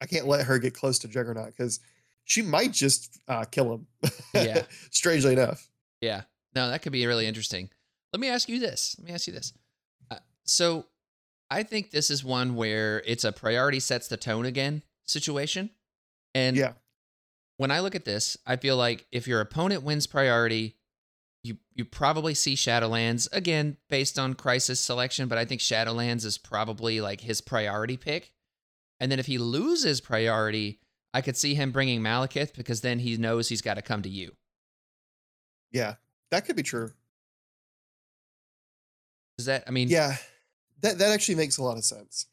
I can't let her get close to Juggernaut because she might just uh, kill him. Yeah. Strangely enough. Yeah. No, that could be really interesting. Let me ask you this. Let me ask you this. Uh, so I think this is one where it's a priority sets the tone again situation. And yeah. when I look at this, I feel like if your opponent wins priority, you you probably see Shadowlands again based on crisis selection, but I think Shadowlands is probably like his priority pick. And then if he loses priority, I could see him bringing Malekith because then he knows he's got to come to you. Yeah, that could be true. Is that? I mean, yeah that that actually makes a lot of sense.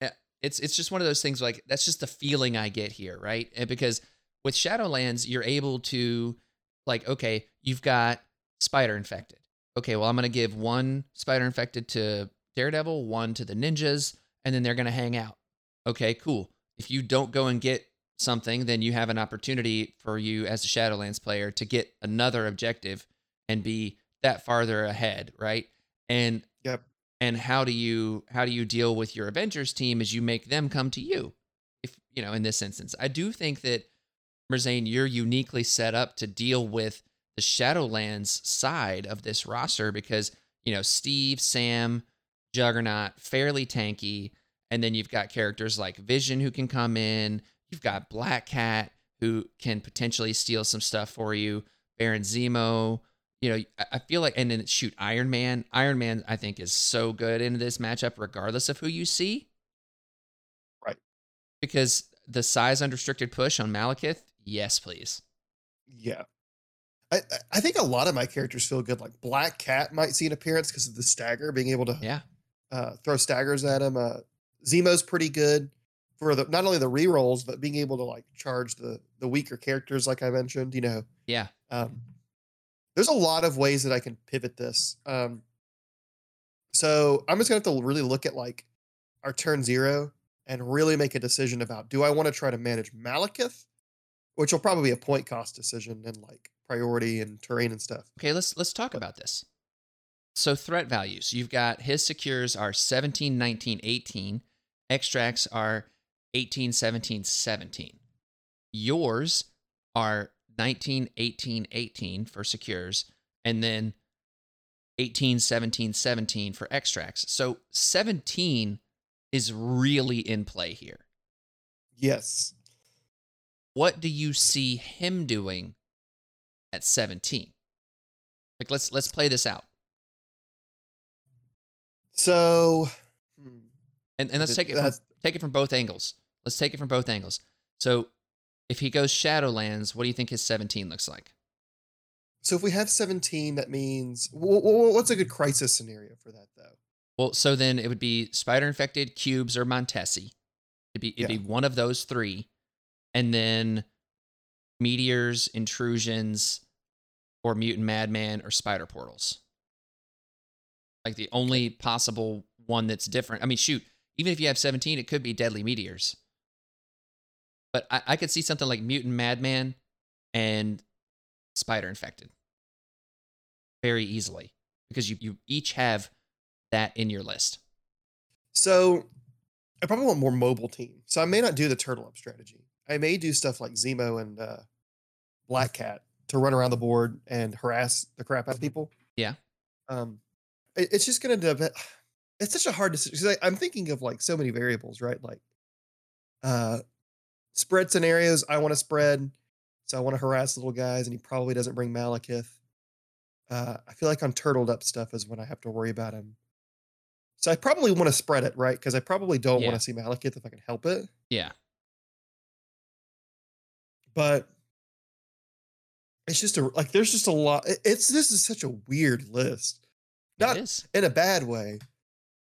Yeah, it's it's just one of those things like that's just the feeling I get here, right? And because with Shadowlands, you're able to like, okay, you've got spider infected. Okay, well, I'm gonna give one spider infected to Daredevil, one to the ninjas, and then they're gonna hang out. Okay, cool. If you don't go and get something, then you have an opportunity for you as a Shadowlands player to get another objective and be that farther ahead, right? And And how do you how do you deal with your Avengers team as you make them come to you? If you know, in this instance, I do think that Merzane, you're uniquely set up to deal with the Shadowlands side of this roster because you know Steve, Sam, Juggernaut, fairly tanky, and then you've got characters like Vision who can come in. You've got Black Cat who can potentially steal some stuff for you. Baron Zemo. You know, I feel like, and then shoot Iron Man. Iron Man, I think, is so good in this matchup, regardless of who you see. Right. Because the size unrestricted push on Malekith, yes, please. Yeah. I, I think a lot of my characters feel good. Like Black Cat might see an appearance because of the stagger, being able to yeah uh, throw staggers at him. Uh, Zemo's pretty good for the not only the re rolls but being able to like charge the the weaker characters, like I mentioned. You know, yeah. Um, there's a lot of ways that I can pivot this. Um, so I'm just gonna have to really look at like our turn zero and really make a decision about do I want to try to manage Malekith, which will probably be a point cost decision and like priority and terrain and stuff. Okay, let's let's talk about this. So threat values, you've got his secures are 17, 19, 18. Extracts are 18, 17, 17. Yours are 19, 18, 18 for secures, and then 18, 17, 17 for extracts. So 17 is really in play here. Yes. What do you see him doing at 17? Like let's let's play this out. So hmm. and, and let's take it from, take it from both angles. Let's take it from both angles. So if he goes Shadowlands, what do you think his 17 looks like? So if we have 17, that means what's a good crisis scenario for that though? Well, so then it would be spider infected, cubes, or Montesi. It'd be it'd yeah. be one of those three, and then meteors, intrusions, or mutant madman or spider portals. Like the only possible one that's different. I mean, shoot, even if you have 17, it could be deadly meteors. But I, I could see something like mutant madman and spider infected very easily because you, you each have that in your list. So I probably want more mobile team. So I may not do the turtle up strategy. I may do stuff like Zemo and uh, Black Cat to run around the board and harass the crap out of people. Yeah. Um, it, it's just going to depend. It's such a hard decision. I'm thinking of like so many variables, right? Like, uh, spread scenarios. I want to spread, so I want to harass little guys, and he probably doesn't bring Malekith. Uh, I feel like on turtled up stuff is when I have to worry about him. So I probably want to spread it, right? Because I probably don't yeah. want to see Malekith if I can help it. Yeah. But it's just a like there's just a lot. It's this is such a weird list. Not in a bad way.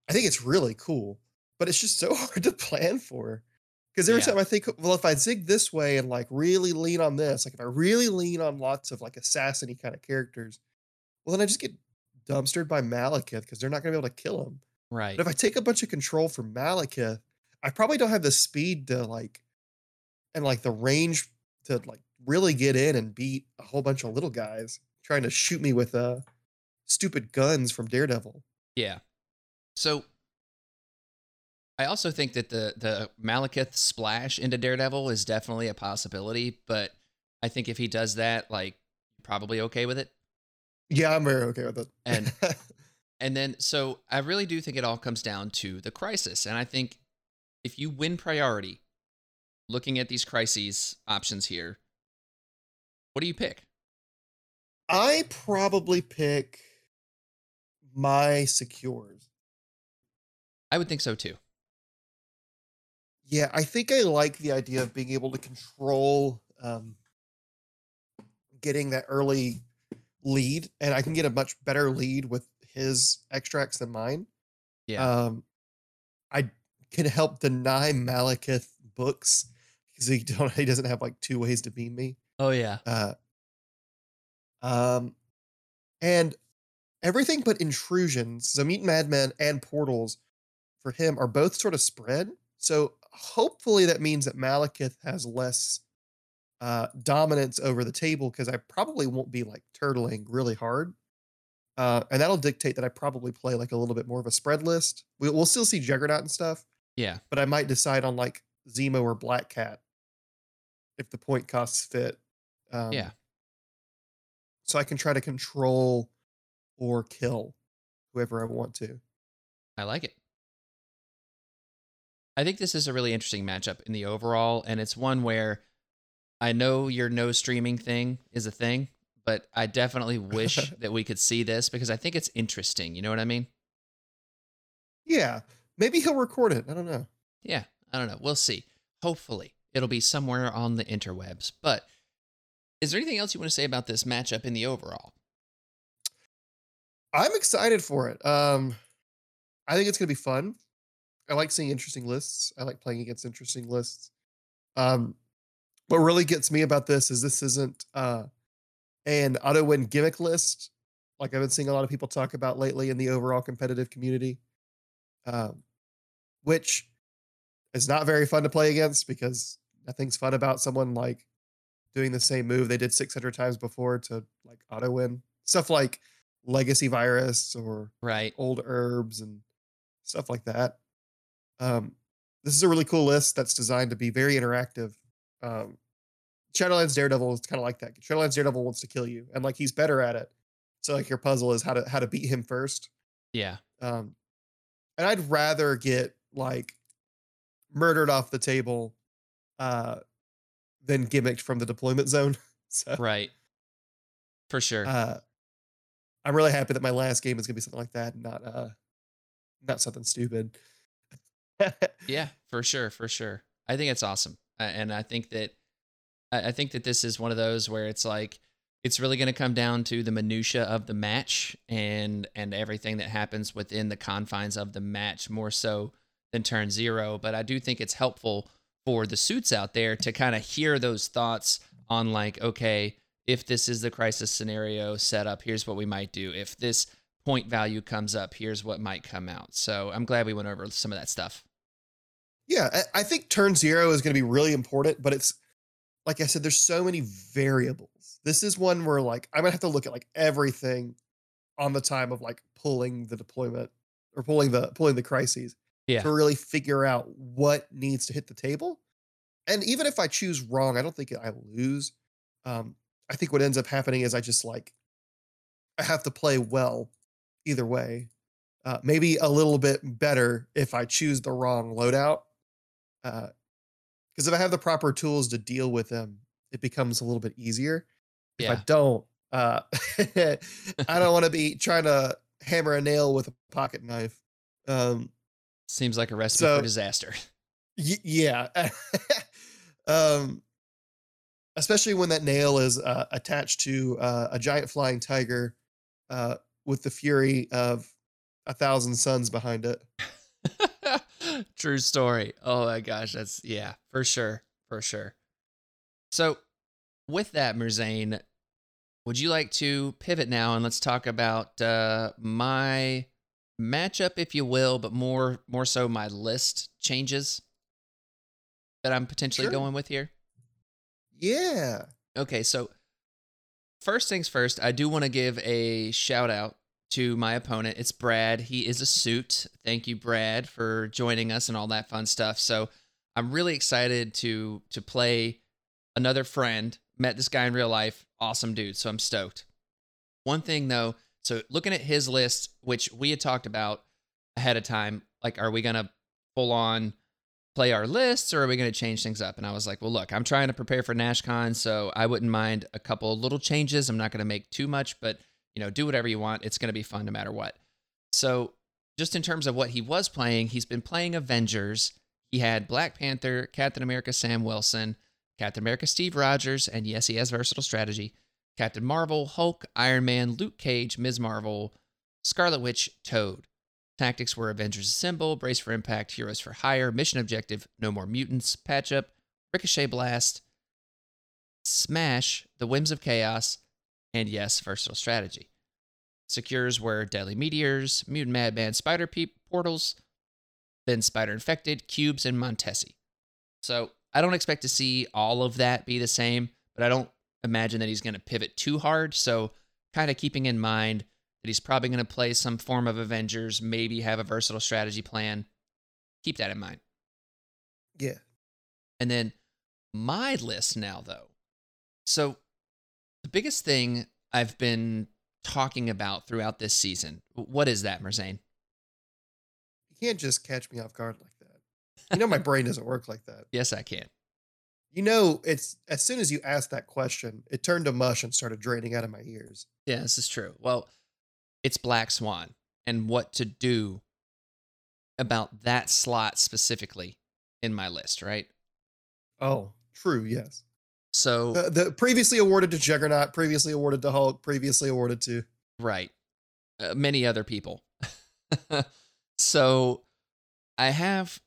I think it's really cool, but it's just so hard to plan for. Because every yeah. time I think, well, if I zig this way and like really lean on this, like if I really lean on lots of like assassiny kind of characters, well, then I just get dumpstered by Malekith because they're not going to be able to kill him. Right. But if I take a bunch of control from Malekith, I probably don't have the speed to like, and like the range to like really get in and beat a whole bunch of little guys trying to shoot me with uh stupid guns from Daredevil. Yeah. So I also think that the the Malekith splash into Daredevil is definitely a possibility, but I think if he does that, like probably okay with it. Yeah, I'm very okay with it. And and then so I really do think it all comes down to the crisis. And I think if you win priority, looking at these crises options here, what do you pick? I probably pick my secures. I would think so too. Yeah, I think I like the idea of being able to control um, getting that early lead, and I can get a much better lead with his extracts than mine. Yeah. Um, I can help deny Malekith books because he don't he doesn't have like two ways to beam me. Oh yeah. Uh, um, and everything but intrusions, so Mutant Madman and portals for him are both sort of spread. So hopefully that means that Malekith has less uh, dominance over the table because I probably won't be like turtling really hard. Uh, and that'll dictate that I probably play like a little bit more of a spread list. We'll, we'll still see Juggernaut and stuff, Yeah. but I might decide on like Zemo or Black Cat if the point costs fit. Um, Yeah. So I can try to control or kill whoever I want to. I like it. I think this is a really interesting matchup in the overall, and it's one where I know your no streaming thing is a thing, but I definitely wish that we could see this because I think it's interesting. You know what I mean? Yeah. Maybe he'll record it. I don't know. Yeah, I don't know. We'll see. Hopefully, it'll be somewhere on the interwebs. But is there anything else you want to say about this matchup in the overall? I'm excited for it. Um, I think it's gonna be fun. I like seeing interesting lists. I like playing against interesting lists. Um, what really gets me about this is this isn't uh, an auto win gimmick list like I've been seeing a lot of people talk about lately in the overall competitive community, um, which is not very fun to play against because nothing's fun about someone like doing the same move they did 600 times before to like auto win stuff like legacy virus or Right. old herbs and stuff like that. Um, this is a really cool list that's designed to be very interactive. Um, Shadowlands Daredevil is kind of like that. Shadowlands Daredevil wants to kill you, and like he's better at it. So like your puzzle is how to how to beat him first. Yeah. Um, and I'd rather get like murdered off the table uh, than gimmicked from the deployment zone. so Right. For sure. uh, I'm really happy that my last game is gonna be something like that, and not uh, not something stupid. Yeah, for sure, for sure. I think it's awesome, and I think that I think that this is one of those where it's like it's really going to come down to the minutia of the match and and everything that happens within the confines of the match more so than turn zero. But I do think it's helpful for the suits out there to kind of hear those thoughts on like, okay, if this is the crisis scenario set up, here's what we might do. If this point value comes up, here's what might come out. So I'm glad we went over some of that stuff. Yeah, I, I think turn zero is going to be really important, but it's like I said, there's so many variables. This is one where like I'm gonna have to look at like everything on the time of like pulling the deployment or pulling the pulling the crises Yeah. to really figure out what needs to hit the table. And even if I choose wrong, I don't think I lose. Um, I think what ends up happening is I just like I have to play well either way. Uh, maybe a little bit better if I choose the wrong loadout. Because if I have the proper tools to deal with them, it becomes a little bit easier. If I don't, uh, I don't want to be trying to hammer a nail with a pocket knife. Um, Seems like a recipe So- for disaster. Y- yeah. um, especially when that nail is uh, attached to uh, a giant flying tiger uh, with the fury of a thousand suns behind it. True story. Oh my gosh, that's yeah, for sure, for sure. So, with that, Merzane, would you like to pivot now and let's talk about uh, my matchup, if you will, but more more so my list changes that I'm potentially Sure. going with here. Yeah. Okay, so first things first, I do want to give a shout out to my opponent. It's Brad. He is a suit. Thank you, Brad, for joining us and all that fun stuff. So I'm really excited to to play another friend. Met this guy in real life. Awesome dude. So I'm stoked. One thing though, so looking at his list, which we had talked about ahead of time, like, are we gonna full on play our lists or are we to change things up? And I was like, well, look, I'm trying to prepare for NashCon, so I wouldn't mind a couple little changes. I'm not to make too much, but you know, do whatever you want. It's going to be fun no matter what. So, just in terms of what he was playing, he's been playing Avengers. He had Black Panther, Captain America Sam Wilson, Captain America Steve Rogers, and yes, he has versatile strategy. Captain Marvel, Hulk, Iron Man, Luke Cage, Ms. Marvel, Scarlet Witch, Toad. Tactics were Avengers Assemble, Brace for Impact, Heroes for Hire, Mission Objective, No More Mutants, Patch Up, Ricochet Blast, Smash, The Whims of Chaos, and yes, Versatile Strategy. Secures were Deadly Meteors, Mutant Madman, Spider Peep, Portals, then Spider Infected, Cubes, and Montesi. So I don't expect to see all of that be the same, but I don't imagine that he's going to pivot too hard. So kind of keeping in mind that he's probably going to play some form of Avengers, maybe have a versatile strategy plan. Keep that in mind. Yeah. And then my list now, though. So the biggest thing I've been talking about throughout this season, what is that, Merzane? You can't just catch me off guard like that. You know, my brain doesn't work like that. Yes, I can. You know, it's as soon as you asked that question, it turned to mush and started draining out of my ears. Yeah, this is true. Well, it's Black Swan and what to do about that slot specifically in my list, right? Oh, true. Yes. So The, the previously awarded to Juggernaut, previously awarded to Hulk, previously awarded to. Right. Uh, many other people. so I have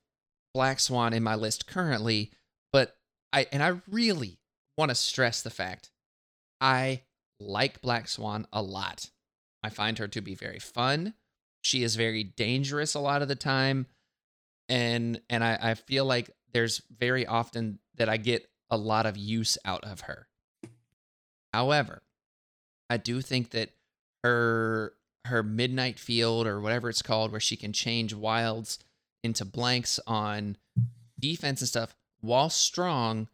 Black Swan in my list currently, but I and I really want to stress the fact I like Black Swan a lot. I find her to be very fun. She is very dangerous a lot of the time. And and I, I feel like there's very often that I get a lot of use out of her. However, I do think that her her midnight field or whatever it's called where she can change wilds into blanks on defense and stuff while strong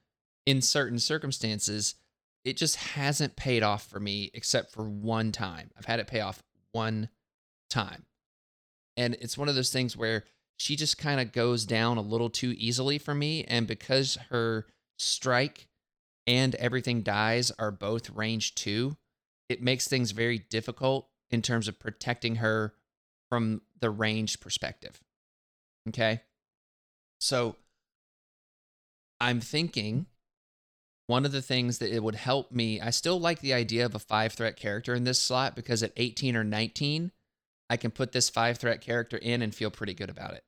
in certain circumstances it just hasn't paid off for me except for one time i've had it pay off one time and it's one of those things where she just kind of goes down a little too easily for me and because her strike and everything dies are both range 2 it makes things very difficult in terms of protecting her from the range perspective. Okay. So I'm thinking one of the things that it would help me, I still like the idea of a five threat character in this slot because at 18 or 19, I can put this five threat character in and feel pretty good about it.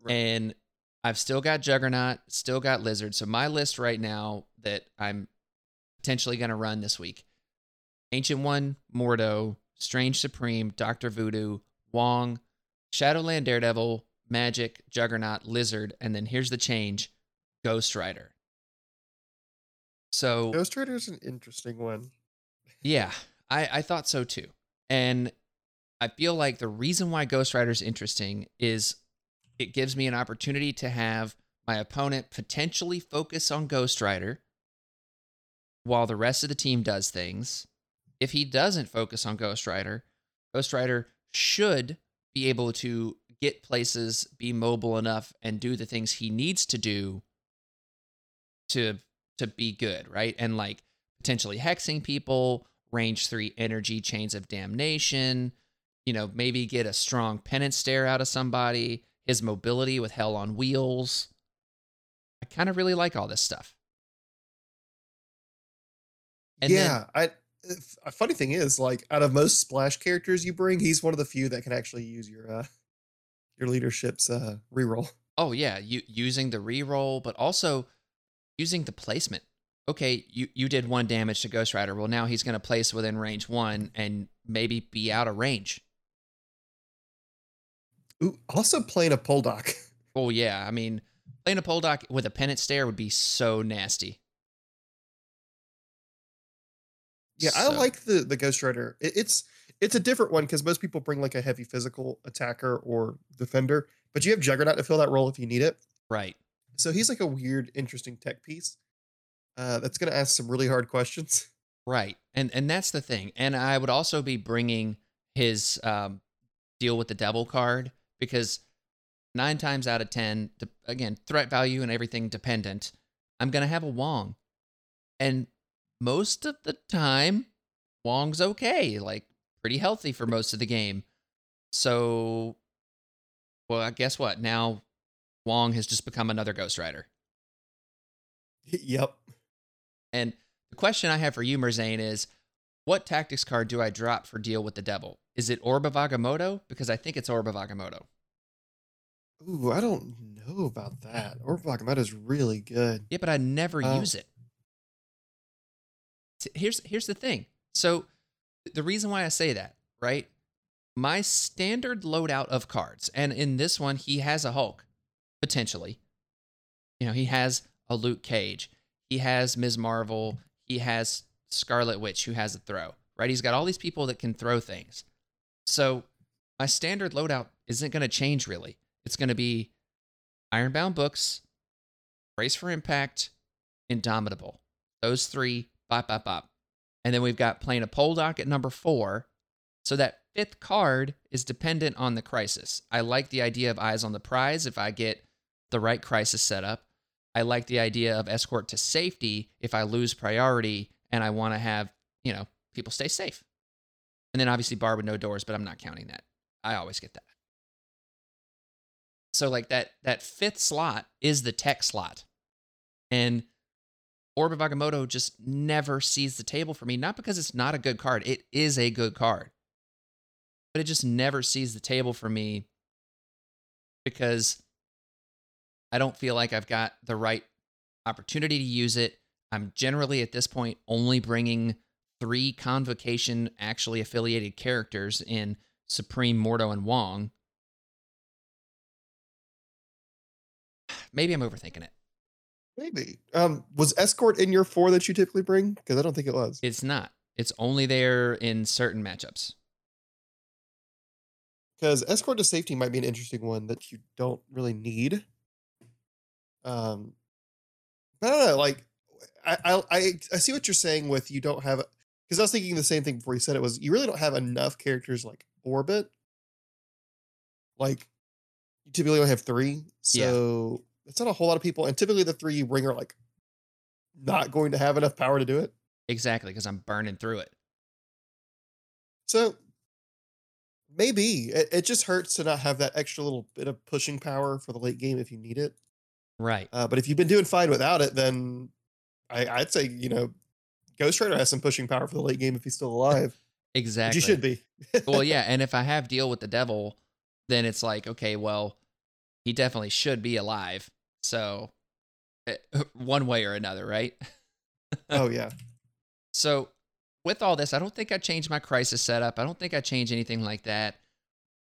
Right. And I've still got Juggernaut, still got Lizard. So my list right now that I'm potentially going to run this week Ancient One, Mordo, Strange Supreme, Doctor Voodoo, Wong, Shadowland Daredevil, Magik, Juggernaut, Lizard, and then here's the change Ghost Rider. So, Ghost Rider is an interesting one. yeah, I, I thought so too. And I feel like the reason why Ghost Rider is interesting is it gives me an opportunity to have my opponent potentially focus on Ghost Rider while the rest of the team does things. If he doesn't focus on Ghost Rider, Ghost Rider should be able to get places, be mobile enough, and do the things he needs to do to to be good, right? And like potentially hexing people, range three energy chains of damnation, you know, maybe get a strong penance stare out of somebody, his mobility with hell on wheels. I kind of really like all this stuff. And then- yeah, I. A funny thing is, like, out of most splash characters you bring, he's one of the few that can actually use your uh your leadership's uh reroll. Oh yeah, you using the reroll, but also using the placement. Okay, you you did one damage to Ghost Rider. Well, now he's going to place within range one and maybe be out of range. Ooh, also playing a Poldock. Oh yeah, I mean, playing a Poldock with a penance stare would be so nasty. Yeah, I like the the Ghost Rider. It, it's it's a different one because most people bring like a heavy physical attacker or defender, but you have Juggernaut to fill that role if you need it. right. So he's like a weird, interesting tech piece uh, that's going to ask some really hard questions. Right. And and that's the thing. And I would also be bringing his um, deal with the devil card because nine times out of 10, de- again, threat value and everything dependent, I'm going to have a Wong. And most of the time, Wong's okay, like pretty healthy for most of the game. So, well, I guess what? Now Wong has just become another Ghost Rider. yep. And the question I have for you, Merzane, is what tactics card do I drop for deal with the devil? Is it Orb of Agamotto? Because I think it's Orb of Agamotto. Ooh, I don't know about that. Orb of Agamotto is really good. Yeah, but I never Uh. use it. Here's here's the thing. So the reason why I say that, right? My standard loadout of cards, and in this one, he has a Hulk, potentially. You know, he has a Luke Cage, he has Ms. Marvel, he has Scarlet Witch who has a throw, right? He's got all these people that can throw things. So my standard loadout isn't going to change really. It's going to be Ironbound Books, Brace for Impact, Indomitable. Those three, bop, bop, bop. And then we've got playing a pole Poldock at number four. So that fifth card is dependent on the crisis. I like the idea of Eyes on the Prize if I get the right crisis set up. I like the idea of Escort to Safety if I lose priority and I want to have, you know, people stay safe. And then obviously Bar with no doors, but I'm not counting that. I always get that. So like that that fifth slot is the tech slot. And Orb of Agamotto just never sees the table for me, not because it's not a good card. It is a good card. But it just never sees the table for me because I don't feel like I've got the right opportunity to use it. I'm generally at this point only bringing three convocation actually affiliated characters in Supreme, Mordo, and Wong. Maybe I'm overthinking it. Maybe. Um, was escort in your four that you typically bring? Because I don't think it was. It's not. It's only there in certain matchups. Because escort to safety might be an interesting one that you don't really need. Um, but I don't know. Like, I I I, I see what you're saying with you don't have because I was thinking the same thing before you said it was you really don't have enough characters like orbit. Like, you typically only have three, Yeah. so it's not a whole lot of people. And typically, the three you bring are like not going to have enough power to do it. Exactly, because I'm burning through it. So maybe it, it just hurts to not have that extra little bit of pushing power for the late game if you need it. Right. Uh, but if you've been doing fine without it, then I, I'd say you know Ghost Rider has some pushing power for the late game if he's still alive. Exactly. you should be. well, yeah, and if I have deal with the devil, then it's like, okay, well, he definitely should be alive. So, eh, one way or another, right? oh yeah. So, with all this, I don't think I changed my crisis setup. I don't think I changed anything like that.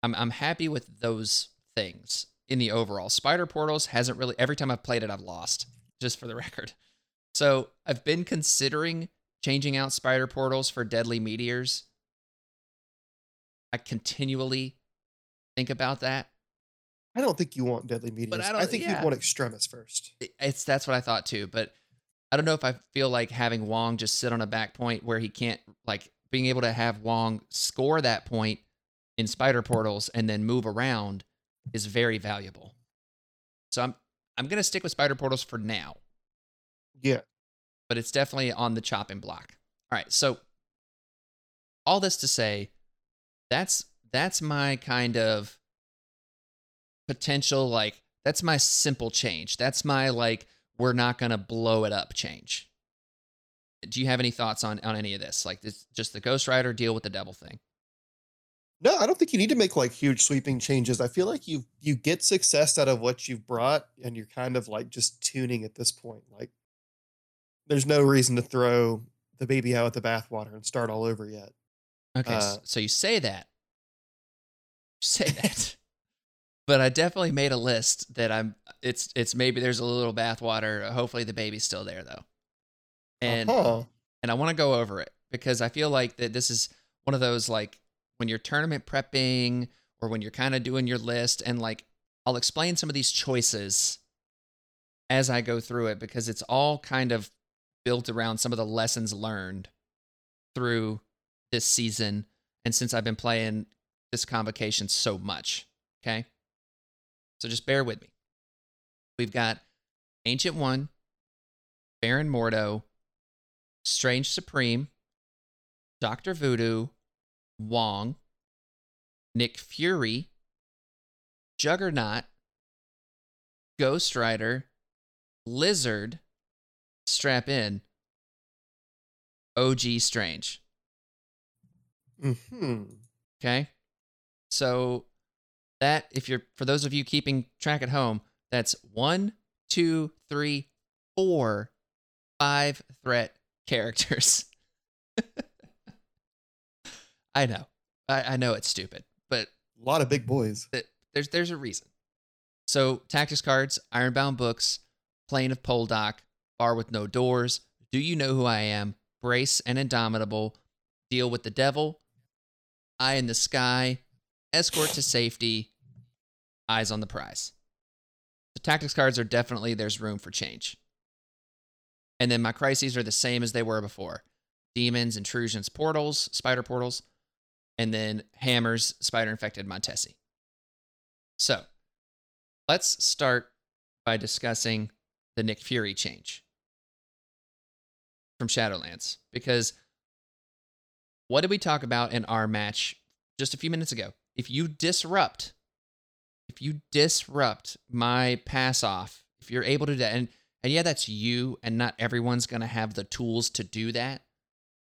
I'm I'm happy with those things in the overall. Spider Portals hasn't really every time I've played it I've lost, just for the record. So, I've been considering changing out Spider Portals for Deadly Meteors. I continually think about that. I don't think you want Deadly Meteors. I I, think yeah. you'd want Extremis first. It's that's what I thought too, but I don't know if I feel like having Wong just sit on a back point where he can't like being able to have Wong score that point in spider portals and then move around is very valuable. So I'm I'm gonna stick with spider portals for now, Yeah. But it's definitely on the chopping block. All right, so all this to say, that's that's my kind of potential like that's my simple change. That's my like we're not gonna blow it up change. Do you have any thoughts on on any of this? Like this, just the Ghost Rider deal with the devil thing. No, I don't think you need to make like huge sweeping changes. I feel like you you get success out of what you've brought, and you're kind of like just tuning at this point. Like, there's no reason to throw the baby out with the bathwater and start all over yet. Okay, Uh, so you say that. You say that. but I definitely made a list that I'm it's it's maybe there's a little bathwater. Hopefully the baby's still there though. And uh-huh. and I want to go over it because I feel like that this is one of those like when you're tournament prepping or when you're kind of doing your list and like I'll explain some of these choices as I go through it because it's all kind of built around some of the lessons learned through this season and since I've been playing this convocation so much, okay? So just bear with me. We've got Ancient One, Baron Mordo, Strange Supreme, Dr. Voodoo, Wong, Nick Fury, Juggernaut, Ghost Rider, Lizard, Strap In, OG Strange. hmm Okay. So that if you're for those of you keeping track at home, that's one, two, three, four, five threat characters. I know. I, I know it's stupid, but A lot of big boys. th- there's there's a reason. So tactics cards, ironbound books, plane of Poldock, bar with no doors, do you know who I am, brace and indomitable, deal with the devil, eye in the sky, escort to safety, eyes on the prize. The tactics cards are definitely there's room for change. And then my crises are the same as they were before. Demons, intrusions, portals, spider portals, and then hammers, spider infected Montesi. So, let's start by discussing the Nick Fury change from Shadowlands because what did we talk about in our match just a few minutes ago? If you disrupt, if you disrupt my pass off, if you're able to do that, and, and yeah, that's you, and not everyone's going to have the tools to do that.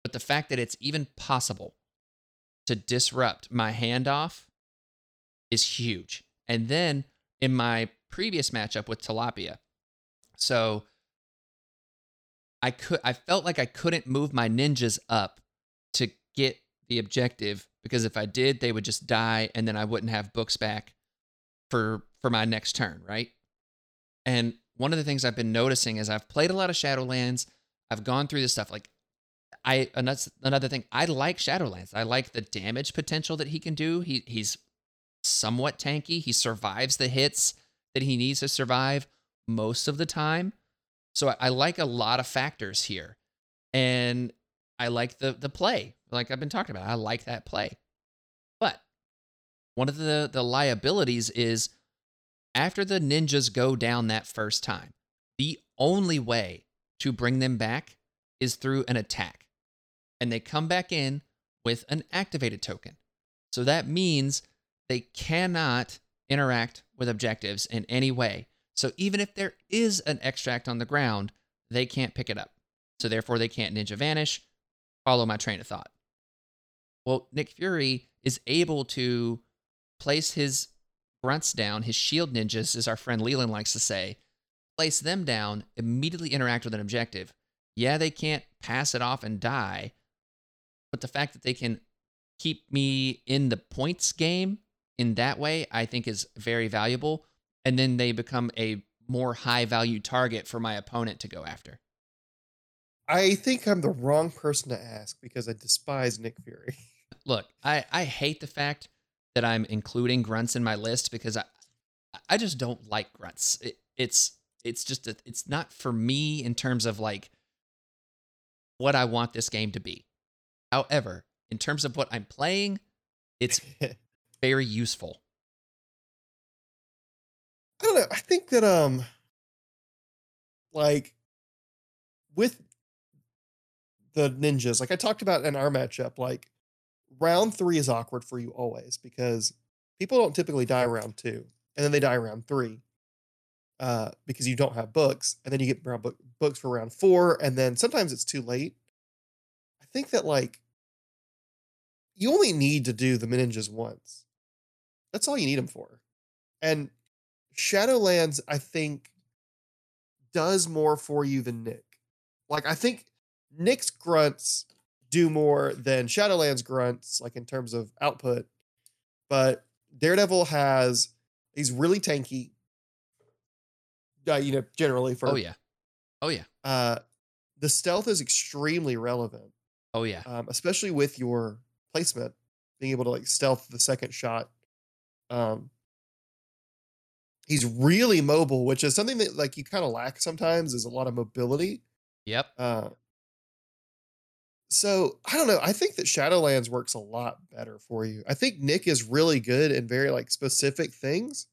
But the fact that it's even possible to disrupt my handoff is huge. And then in my previous matchup with Tilapia, so I could I felt like I couldn't move my ninjas up to get the objective because if I did, they would just die and then I wouldn't have books back for for my next turn, right? And one of the things I've been noticing is I've played a lot of Shadowlands. I've gone through this stuff. Like I another thing, I like Shadowlands. I like the damage potential that he can do. He he's somewhat tanky. He survives the hits that he needs to survive most of the time. So I, I like a lot of factors here. And I like the the play, like I've been talking about. I like that play. But one of the the liabilities is after the ninjas go down that first time, the only way to bring them back is through an attack. And they come back in with an activated token. So that means they cannot interact with objectives in any way. So even if there is an extract on the ground, they can't pick it up. So therefore, they can't ninja vanish. Follow my train of thought. Well, Nick Fury is able to place his grunts down, his shield ninjas, as our friend Leland likes to say, place them down, immediately interact with an objective. Yeah, they can't pass it off and die, but the fact that they can keep me in the points game in that way, I think is very valuable. And then they become a more high value target for my opponent to go after. I think I'm the wrong person to ask because I despise Nick Fury. Look, I, I hate the fact that I'm including grunts in my list because I I just don't like grunts. It, it's it's just a, it's not for me in terms of like what I want this game to be. However, in terms of what I'm playing, it's very useful. I don't know. I think that um like with the ninjas, like I talked about in our matchup, like round three is awkward for you always because people don't typically die round two and then they die round three uh, because you don't have books and then you get book, books for round four and then sometimes it's too late. I think that like you only need to do the ninjas once. That's all you need them for. And Shadowlands, I think, does more for you than Nick. Like, I think Nick's grunts do more than Shadowlands grunts, like in terms of output. But Daredevil has, he's really tanky. Uh, you know, generally for. Oh, yeah. Oh, yeah. Uh, the stealth is extremely relevant. Oh, yeah. Um, especially with your placement, being able to like stealth the second shot um, he's really mobile, which is something that like you kind of lack sometimes. Is a lot of mobility. Yep. Uh, so I don't know. I think that Shadowlands works a lot better for you. I think Nick is really good in very like specific things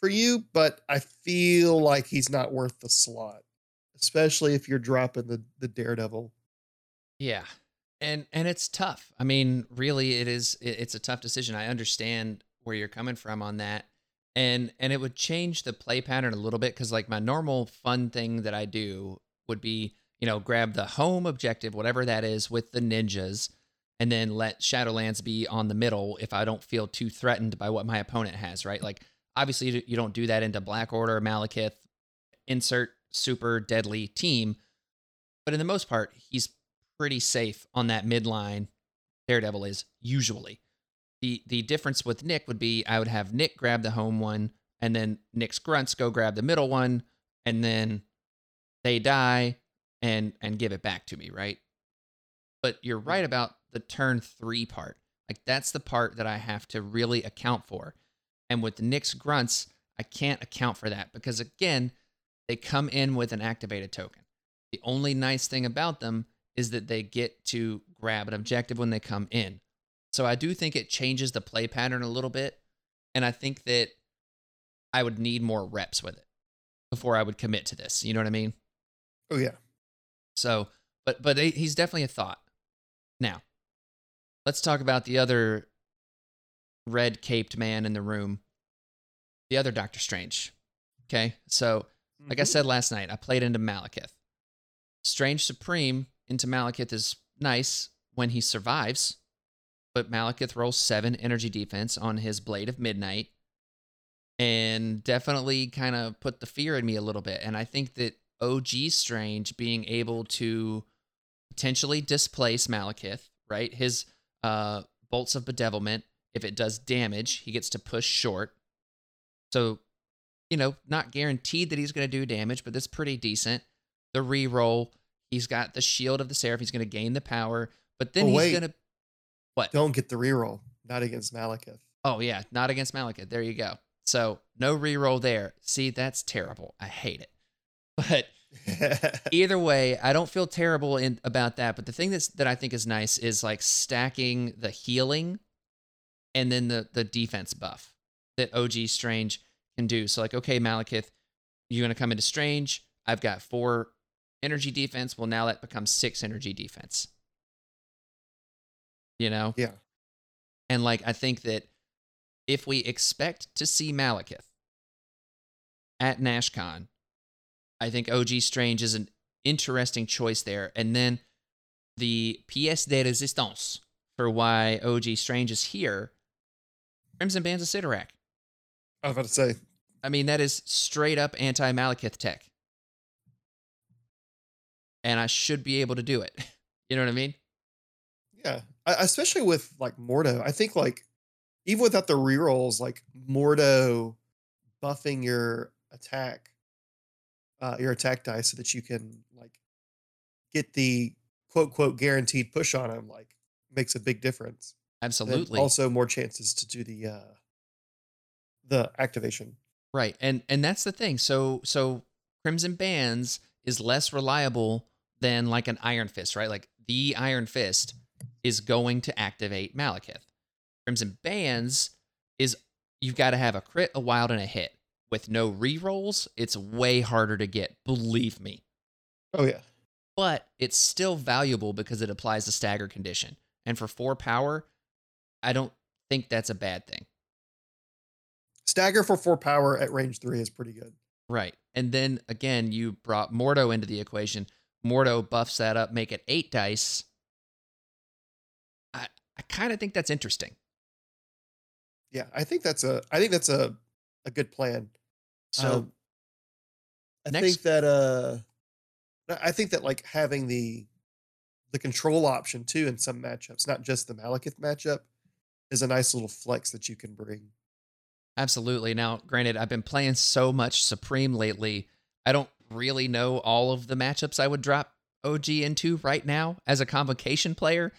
for you, but I feel like he's not worth the slot, especially if you're dropping the the Daredevil. Yeah. And and it's tough. I mean, really it is it's a tough decision. I understand where you're coming from on that and and it would change the play pattern a little bit because like my normal fun thing that i do would be you know grab the home objective whatever that is with the ninjas and then let shadowlands be on the middle if i don't feel too threatened by what my opponent has right? Like obviously you don't do that into black order malekith insert super deadly team but in the most part he's pretty safe on that midline daredevil is usually the the difference with Nick would be I would have Nick grab the home one, and then Nick's grunts go grab the middle one, and then they die and and give it back to me, right? But you're right about the turn three part. Like that's the part that I have to really account for. And with Nick's grunts, I can't account for that because again, they come in with an activated token. The only nice thing about them is that they get to grab an objective when they come in. So I do think it changes the play pattern a little bit. And I think that I would need more reps with it before I would commit to this. You know what I mean? Oh yeah. So, but but he's definitely a thought. Now, let's talk about the other red caped man in the room, the other Doctor Strange. Okay, so like I Mhm. said last night, I played into Malekith. Strange Supreme into Malekith is nice when he survives, but Malekith rolls seven energy defense on his Blade of Midnight and definitely kind of put the fear in me a little bit. And I think that OG Strange being able to potentially displace Malekith, right? His uh, bolts of bedevilment, if it does damage, he gets to push short. So, you know, not guaranteed that he's going to do damage, but that's pretty decent. The reroll, he's got the shield of the seraph. He's going to gain the power, but then Oh, he's going to. What? Don't get the reroll. Not against Malekith. Oh yeah, not against Malekith. There you go. So no reroll there. See, that's terrible. I hate it. But either way, I don't feel terrible in about that. But the thing that's that I think is nice is like stacking the healing and then the the defense buff that OG Strange can do. So like, okay, Malekith, you're gonna come into Strange. I've got four energy defense. Well, now that becomes six energy defense. You know? yeah. And like I think that if we expect to see Malekith at NashCon, I think OG Strange is an interesting choice there. And then the pièce de résistance for why OG Strange is here, Crimson Bands of Cyttorak. I was about to say. I mean, that is straight up anti Malekith tech. And I should be able to do it. You know what I mean? Yeah. Especially with like Mordo. I think like even without the rerolls, like Mordo buffing your attack, uh, your attack dice so that you can like get the quote quote guaranteed push on him, like makes a big difference. And Absolutely. also more chances to do the uh the activation. Right. And and that's the thing. So so Crimson Bands is less reliable than like an Iron Fist, right? Like the Iron Fist is going to activate Malekith. Crimson Bands is you've got to have a crit, a wild, and a hit. With no rerolls, it's way harder to get, believe me. Oh yeah. But it's still valuable because it applies the stagger condition. And for four power, I don't think that's a bad thing. Stagger for four power at range three is pretty good. Right. And then again, you brought Mordo into the equation. Mordo buffs that up, make it eight dice. I kind of think that's interesting. Yeah, I think that's a I think that's a a good plan. So Um, I next- think that uh I think that like having the the control option too in some matchups, not just the Malekith matchup, is a nice little flex that you can bring. absolutely. Now, granted, I've been playing so much Supreme lately. I don't really know all of the matchups I would drop OG into right now as a convocation player.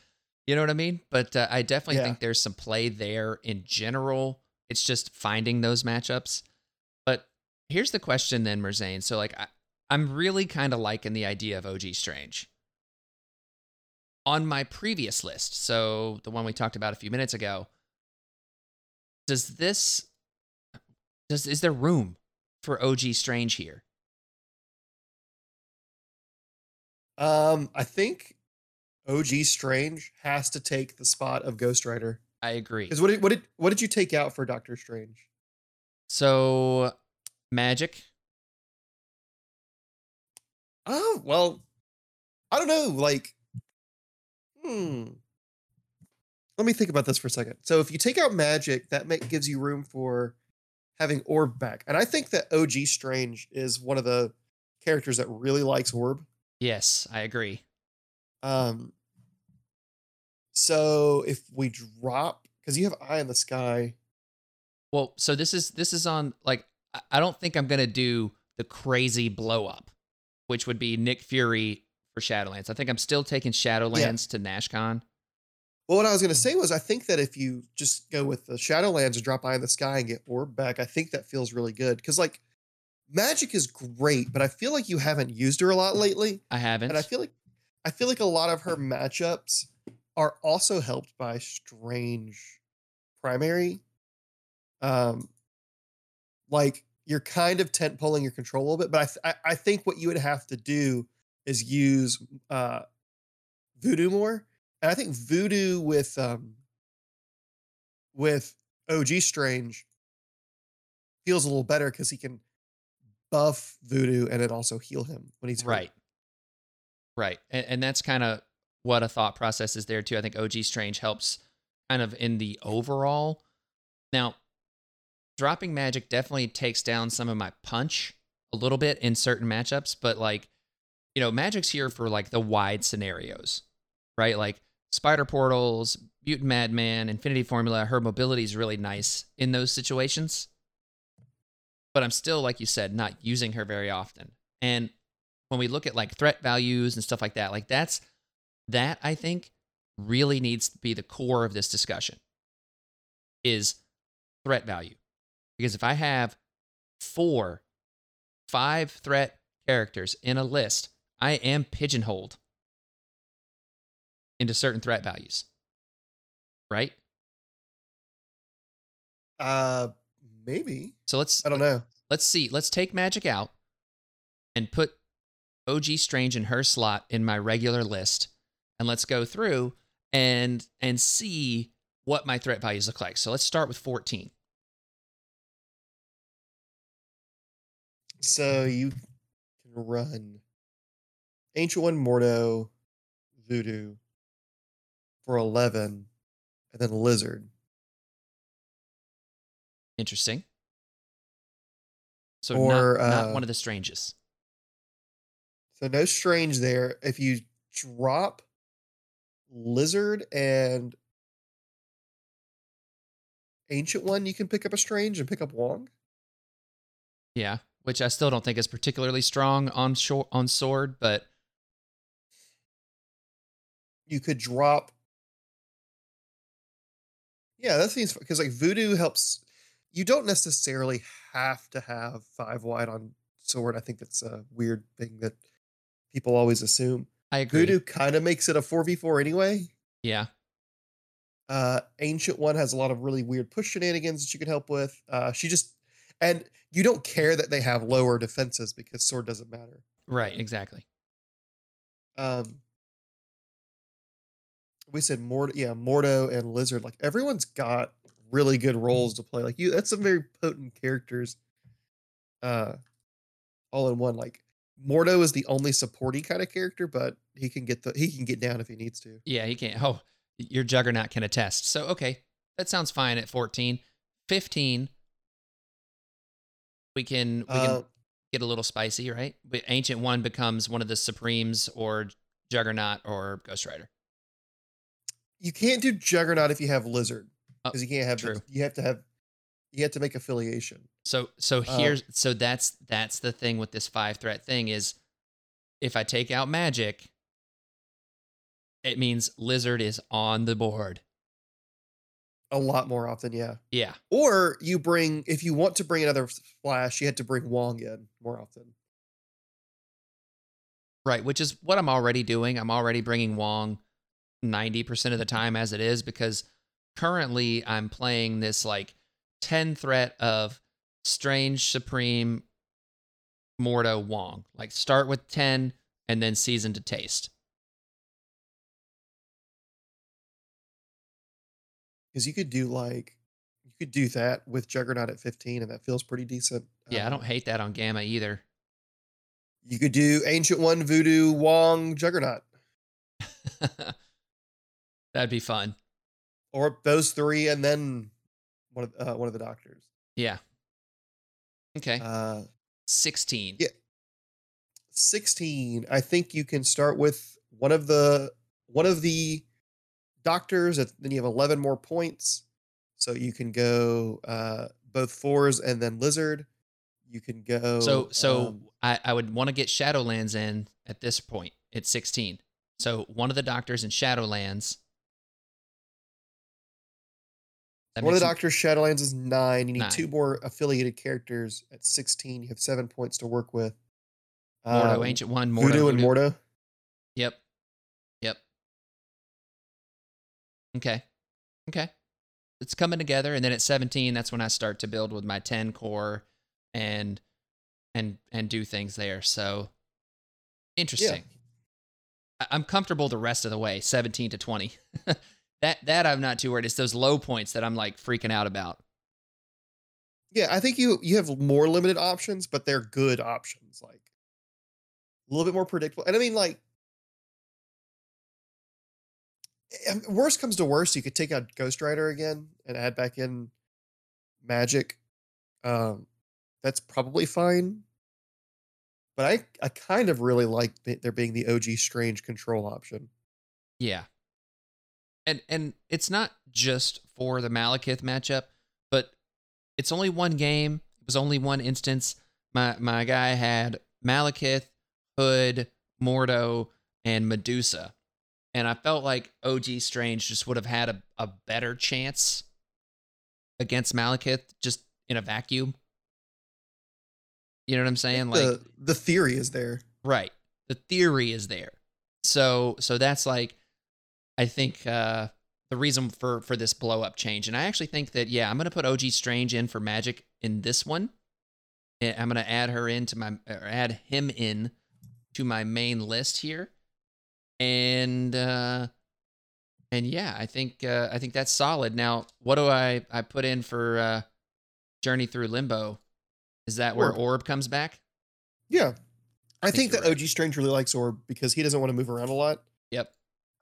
You know what I mean? But uh, I definitely Yeah. think there's some play there in general. It's just finding those matchups. But here's the question then, Merzane. So like I, I'm really kind of liking the idea of OG Strange. On my previous list, so the one we talked about a few minutes ago, does this does is there room for OG Strange here? Um, I think OG Strange has to take the spot of Ghost Rider. I agree. Because what did what did what did you take out for Doctor Strange? So Magik, Oh well, I don't know. Like, hmm. Let me think about this for a second. So if you take out Magik, that make, gives you room for having orb back, and I think that OG Strange is one of the characters that really likes orb. yes, I agree. Um. So if we drop, because you have Eye in the Sky, Well, so this is this is on like I- don't think I'm gonna do the crazy blow up, which would be Nick Fury for Shadowlands. I think I'm still taking Shadowlands to NashCon. Well, what I was going to um say was, I think that if you just go with the Shadowlands and drop Eye in the Sky and get Orb back, I think that feels really good. Because like, Magik is great, but I feel like you haven't used her a lot lately, I haven't. and I feel like I feel like a lot of her matchups are also helped by Strange Primary. Um, like you're kind of tent pulling your control a little bit, but I, th- I think what you would have to do is use uh Voodoo more, and I think Voodoo with um with OG Strange feels a little better because he can buff Voodoo and then also heal him when he's hurt. Right. Right. And, and that's kind of what a thought process is there too. I think OG Strange helps kind of in the overall. Now, dropping Magik definitely takes down some of my punch a little bit in certain matchups, but like, you know, Magik's here for like the wide scenarios, right? Like spider portals, mutant madman, infinity formula, her mobility is really nice in those situations. But I'm still, like you said, not using her very often. And when we look at like threat values and stuff like that, like that's that I think really needs to be the core of this discussion is threat value. Because if I have four, five threat characters in a list, I am pigeonholed into certain threat values. Right? Uh, maybe So let's I don't know. let's see. Let's take Magik out and put OG Strange in her slot in my regular list, and let's go through and and see what my threat values look like. So let's start with 14. So you can run Ancient One Mordo, Voodoo for 11, and then Lizard. Interesting. So Or, not, not uh, one of the strangest. So no strange there. If you drop Lizard and Ancient One, you can pick up a strange and pick up Wong. Yeah, which I still don't think is particularly strong on short, on sword, but You could drop. Yeah, that seems because like Voodoo helps. You don't necessarily have to have five wide on sword. I think that's a weird thing that people always assume. I agree. Voodoo kind of makes it a 4v4 anyway. Yeah, Uh, Ancient One has a lot of really weird push shenanigans that you can help with. Uh, she just, and you don't care that they have lower defenses because sword doesn't matter. right, exactly. Um, we said Mordo, yeah, Mordo and Lizard. Like everyone's got really good roles to play. Like you, that's some very potent characters. Uh, all in one. Like Mordo is the only supporty kind of character, but he can get the he can get down if he needs to. Yeah, he can't. Oh, your juggernaut can attest. So, okay, that sounds fine at 14. 15, we can we can Uh, get a little spicy, right? But Ancient One becomes one of the Supremes or Juggernaut or Ghost Rider. you can't do Juggernaut if you have Lizard Oh, because you can't have. the- you have to have. You have to make affiliation. So so Uh, here's so that's that's the thing with this five threat thing is if I take out Magik, it means Lizard is on the board. A lot more often, yeah. Yeah. Or you bring if you want to bring another Flash, you had to bring Wong in more often. Right, which is what I'm already doing. I'm already bringing Wong 90% of the time as it is because currently I'm playing this like 10 threat of Strange Supreme Mordo Wong. Like start with 10 and then season to taste. Because you could do like you could do that with Juggernaut at 15, and that feels pretty decent. Yeah, I Um, don't hate that on Gamma either. You could do Ancient One, Voodoo, Wong, Juggernaut, That'd be fun. or those three, and then one of uh, one of the doctors. Yeah. Okay. Uh, 16. yeah. 16. I think you can start with one of the one of the doctors. Then you have 11 more points, so you can go uh, both fours and then lizard. You can go. So so um, I, I would want to get Shadowlands in at this point. It's 16. So one of the doctors in Shadowlands That One of the Doctors Shadowlands is nine. You need Nine. two more affiliated characters at 16. You have seven points to work with. Mordo, Um, Ancient One, Mordo, Voodoo and Voodoo. Mordo. Yep. Yep. Okay. Okay. It's coming together and then at 17 that's when I start to build with my 10 core and and and do things there. So interesting. I- I'm comfortable the rest of the way, 17 to 20. that that I'm not too worried. It's those low points that I'm like freaking out about. Yeah, I think you you have more limited options, but they're good options. Like a little bit more predictable. And I mean, like, eh, worst comes to worst, you could take out Ghost Rider again and add back in Magik. Um, that's probably fine. But I I kind of really like there being the OG Strange control option. Yeah. And and it's not just for the Malekith matchup, but it's only one game. It was only one instance. My my guy had Malekith, Hood, Mordo, and Medusa. And I felt like OG Strange just would have had a, a better chance against Malekith just in a vacuum. You know what I'm saying? Like the the theory is there. Right. The theory is there. So so that's like I think uh the reason for for this blow up change. And I actually think that yeah, I'm going to put OG Strange in for Magik in this one. And I'm going to add her into my or add him in to my main list here. And uh and yeah, I think uh I think that's solid. Now, what do I I put in for uh Journey Through Limbo? Is that where Orb. Orb comes back? Yeah. I think think that right. OG Strange really likes Orb because he doesn't want to move around a lot. Yep.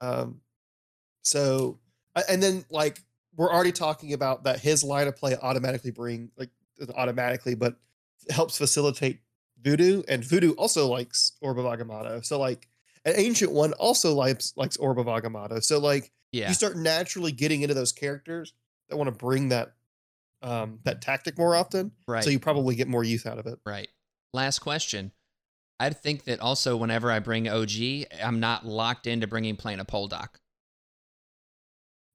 Um, so, and then like we're already talking about that his line of play automatically bring like automatically, but helps facilitate Voodoo, and Voodoo also likes Orb of Agamotto. So like an ancient one also likes likes Orb of Agamotto. So like Yeah. you start naturally getting into those characters that want to bring that um that tactic more often. Right. So you probably get more use out of it. Right. Last question. I think that also whenever I bring OG, I'm not locked into bringing plain a Poldock.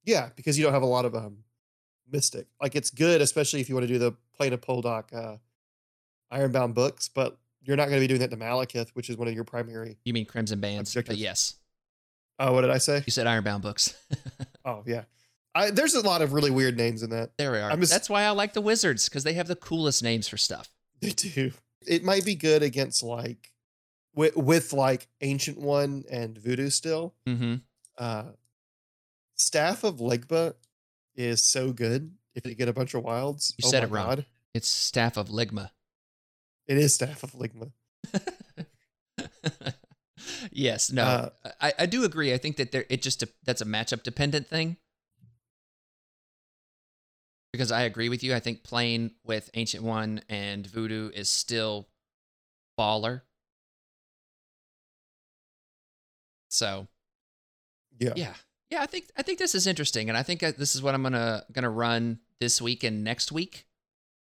Yeah, because you don't have a lot of um mystic. Like it's good, especially if you want to do the plane of Poldock uh Ironbound books, but you're not going to be doing that to Malekith, which is one of your primary. You mean Crimson Bands? But yes, Oh, what did I say? you said Ironbound books. Oh, yeah. I, there's a lot of really weird names in that. there we are. Just- That's why I like the Wizards because they have the coolest names for stuff. They do. It might be good against like with, with like Ancient One and Voodoo still. Mm-hmm. Uh Staff of Legba is so good if you get a bunch of wilds. You Oh said it wrong. God. It's Staff of Ligma. It is Staff of Ligma. yes, no, Uh, I, I do agree. I think that there it just that's a matchup dependent thing. Because I agree with you. I think playing with Ancient One and Voodoo is still baller. So Yeah. yeah, yeah, I think I think this is interesting, and I think this is what I'm gonna gonna run this week and next week.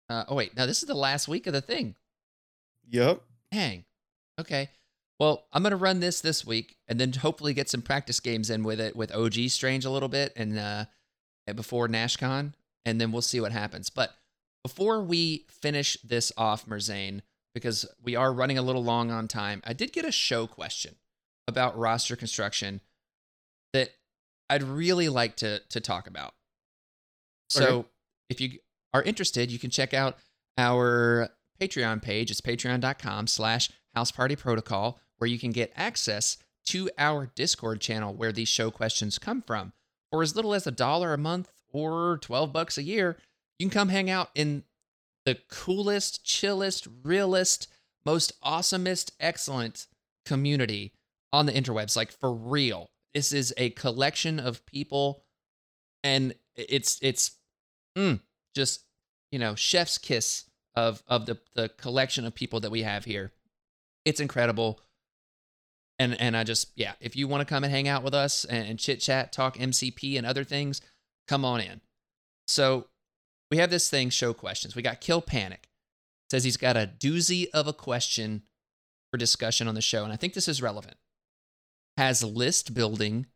Uh, oh wait, now this is the last week of the thing. Yep. Dang. Okay. Well, I'm gonna run this this week, and then hopefully get some practice games in with it with OG Strange a little bit, and uh, before NashCon, and then we'll see what happens. But before we finish this off, Merzane, because we are running a little long on time, I did get a show question about roster construction that I'd really like to to talk about. So, Okay. if you are interested, you can check out our Patreon page. It's patreon.com slash house party protocol, where you can get access to our Discord channel where these show questions come from. For as little as a dollar a month or 12 bucks a year, you can come hang out in the coolest, chillest, realest, most awesomest, excellent community on the interwebs. Like for real. This is a collection of people and it's it's mm, just you know chef's kiss of of the the collection of people that we have here. It's incredible. And and i just yeah if you want to come and hang out with us and, and chit chat talk mcp and other things come on in. So we have this thing show questions. We got kill panic. Says he's got a doozy of a question for discussion on the show and i think this is relevant has list building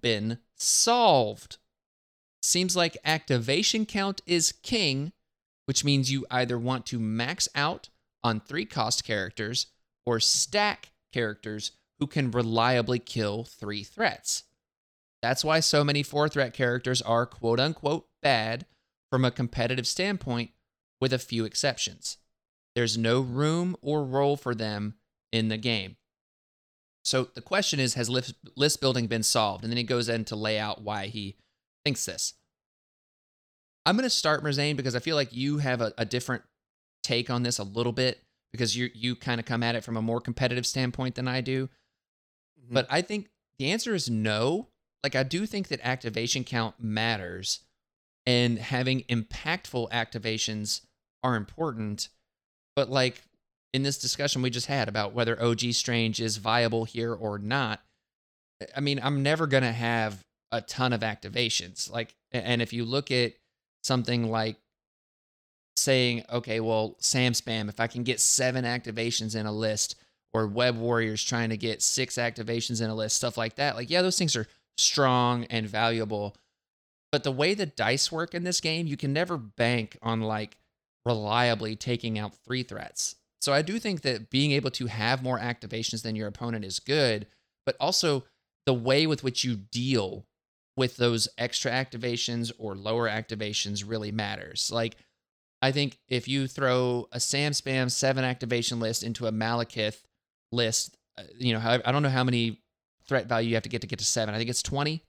been solved Seems like activation count is king, which means you either want to max out on three cost characters or stack characters who can reliably kill three threats. That's why so many four threat characters are quote unquote bad from a competitive standpoint, with a few exceptions. There's no room or role for them in the game. So the question is Has list, list building been solved? And then he goes in to lay out why he thinks this. I'm going to start Merzane because I feel like you have a, a different take on this a little bit because you you kind of come at it from a more competitive standpoint than I do. Mm-hmm. But I think the answer is no. Like I do think that activation count matters and having impactful activations are important. But like in this discussion we just had about whether OG Strange is viable here or not, I mean, I'm never going to have a ton of activations. Like and if you look at something like saying, okay, well, Sam Spam, if I can get seven activations in a list, or Web Warriors trying to get six activations in a list, stuff like that, like, yeah, those things are strong and valuable. But the way the dice work in this game, you can never bank on like reliably taking out three threats. So I do think that being able to have more activations than your opponent is good, but also the way with which you deal with those extra activations or lower activations really matters. Like, I think if you throw a Sam Spam seven activation list into a Malekith list, uh, you know, I don't know how many threat value you have to get to get to seven. I think it's 20.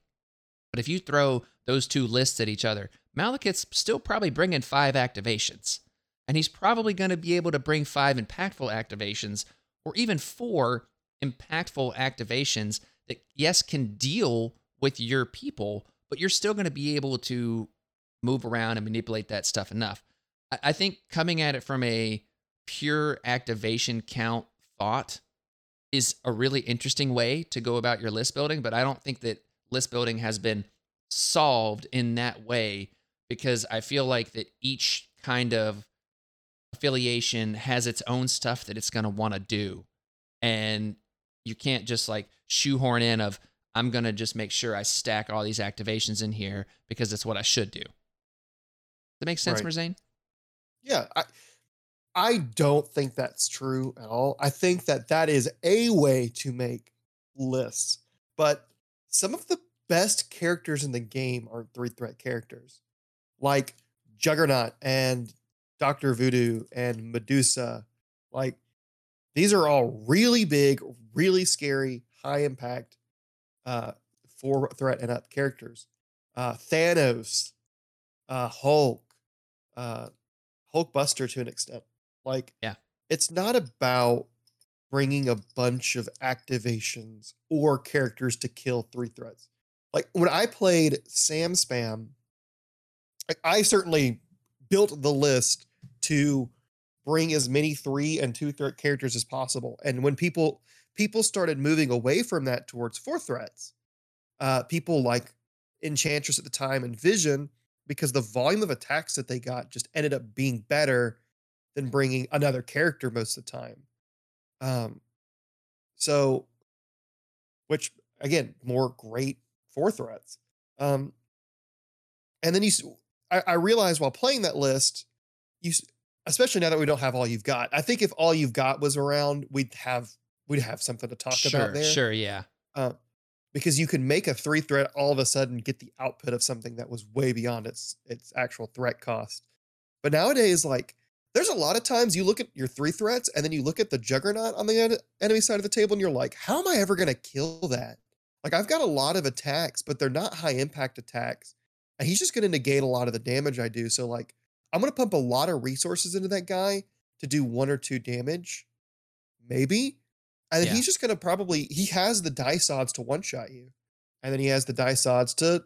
But if you throw those two lists at each other, Malekith's still probably bringing five activations. And he's probably going to be able to bring five impactful activations or even four impactful activations that, yes, can deal with your people, but you're still going to be able to move around and manipulate that stuff enough. I think coming at it from a pure activation count thought is a really interesting way to go about your list building, but I don't think that list building has been solved in that way because I feel like that each kind of affiliation has its own stuff that it's going to want to do. And you can't just like shoehorn in of I'm going to just make sure I stack all these activations in here because it's what I should do. Does that make sense, right. Merzane? Yeah, I I don't think that's true at all. I think that that is a way to make lists, but some of the best characters in the game are three threat characters, like Juggernaut and Doctor Voodoo and Medusa. Like these are all really big, really scary, high impact, uh, four threat and up characters. Uh, Thanos, uh, Hulk, uh, Hulkbuster to an extent. Like, yeah, it's not about bringing a bunch of activations or characters to kill three threats. Like when I played Sam Spam, I certainly built the list to bring as many three and two threat characters as possible. And when people people started moving away from that towards four threats, uh, people like Enchantress at the time and Vision because the volume of attacks that they got just ended up being better than bringing another character most of the time. Um, so, which again, more great four threats. Um, and then you, I, I realized while playing that list, you, especially now that we don't have all you've got. I think if all you've got was around, we'd have we'd have something to talk sure, about there. Sure, yeah. Uh, because you can make a three threat all of a sudden get the output of something that was way beyond its its actual threat cost. But nowadays, like there's a lot of times you look at your three threats and then you look at the juggernaut on the en- enemy side of the table and you're like, how am I ever going to kill that? Like I've got a lot of attacks, but they're not high impact attacks. And he's just going to negate a lot of the damage I do. So like I'm going to pump a lot of resources into that guy to do one or two damage, maybe. And yeah. he's just going to probably, he has the dice odds to one shot you. And then he has the dice odds to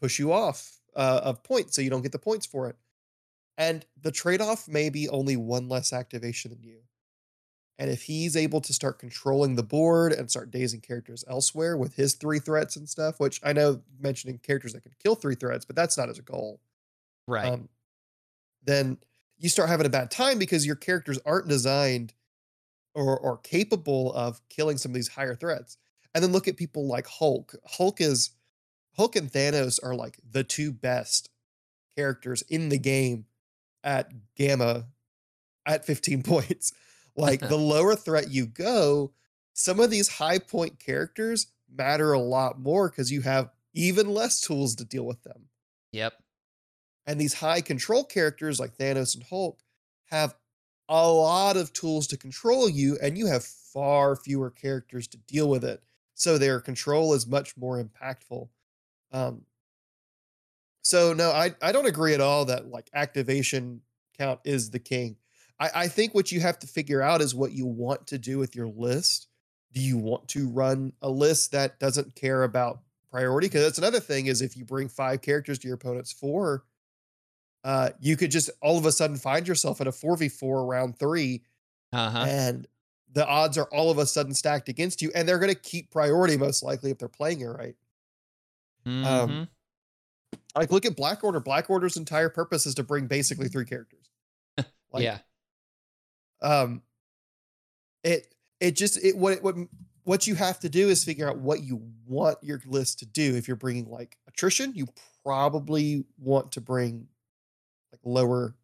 push you off uh, of points so you don't get the points for it. And the trade off may be only one less activation than you. And if he's able to start controlling the board and start dazing characters elsewhere with his three threats and stuff, which I know mentioning characters that can kill three threats, but that's not his goal. Right. Um, then you start having a bad time because your characters aren't designed or, or capable of killing some of these higher threats. And then look at people like Hulk. Hulk is Hulk and Thanos are like the two best characters in the game at Gamma at 15 points. Like the lower threat you go, some of these high point characters matter a lot more because you have even less tools to deal with them. Yep. And these high control characters like Thanos and Hulk have a lot of tools to control you, and you have far fewer characters to deal with it. So their control is much more impactful. Um, so no, I, I don't agree at all that like activation count is the king. I, I think what you have to figure out is what you want to do with your list. Do you want to run a list that doesn't care about priority? Because that's another thing is if you bring five characters to your opponent's four, uh, you could just all of a sudden find yourself in a 4v4 round three Uh-huh. and the odds are all of a sudden stacked against you and they're going to keep priority most likely if they're playing it right Mhm. um, like look at black order black order's entire purpose is to bring basically three characters like, yeah. Um it it just it what what what you have to do is figure out what you want your list to do if you're bringing like attrition you probably want to bring like lower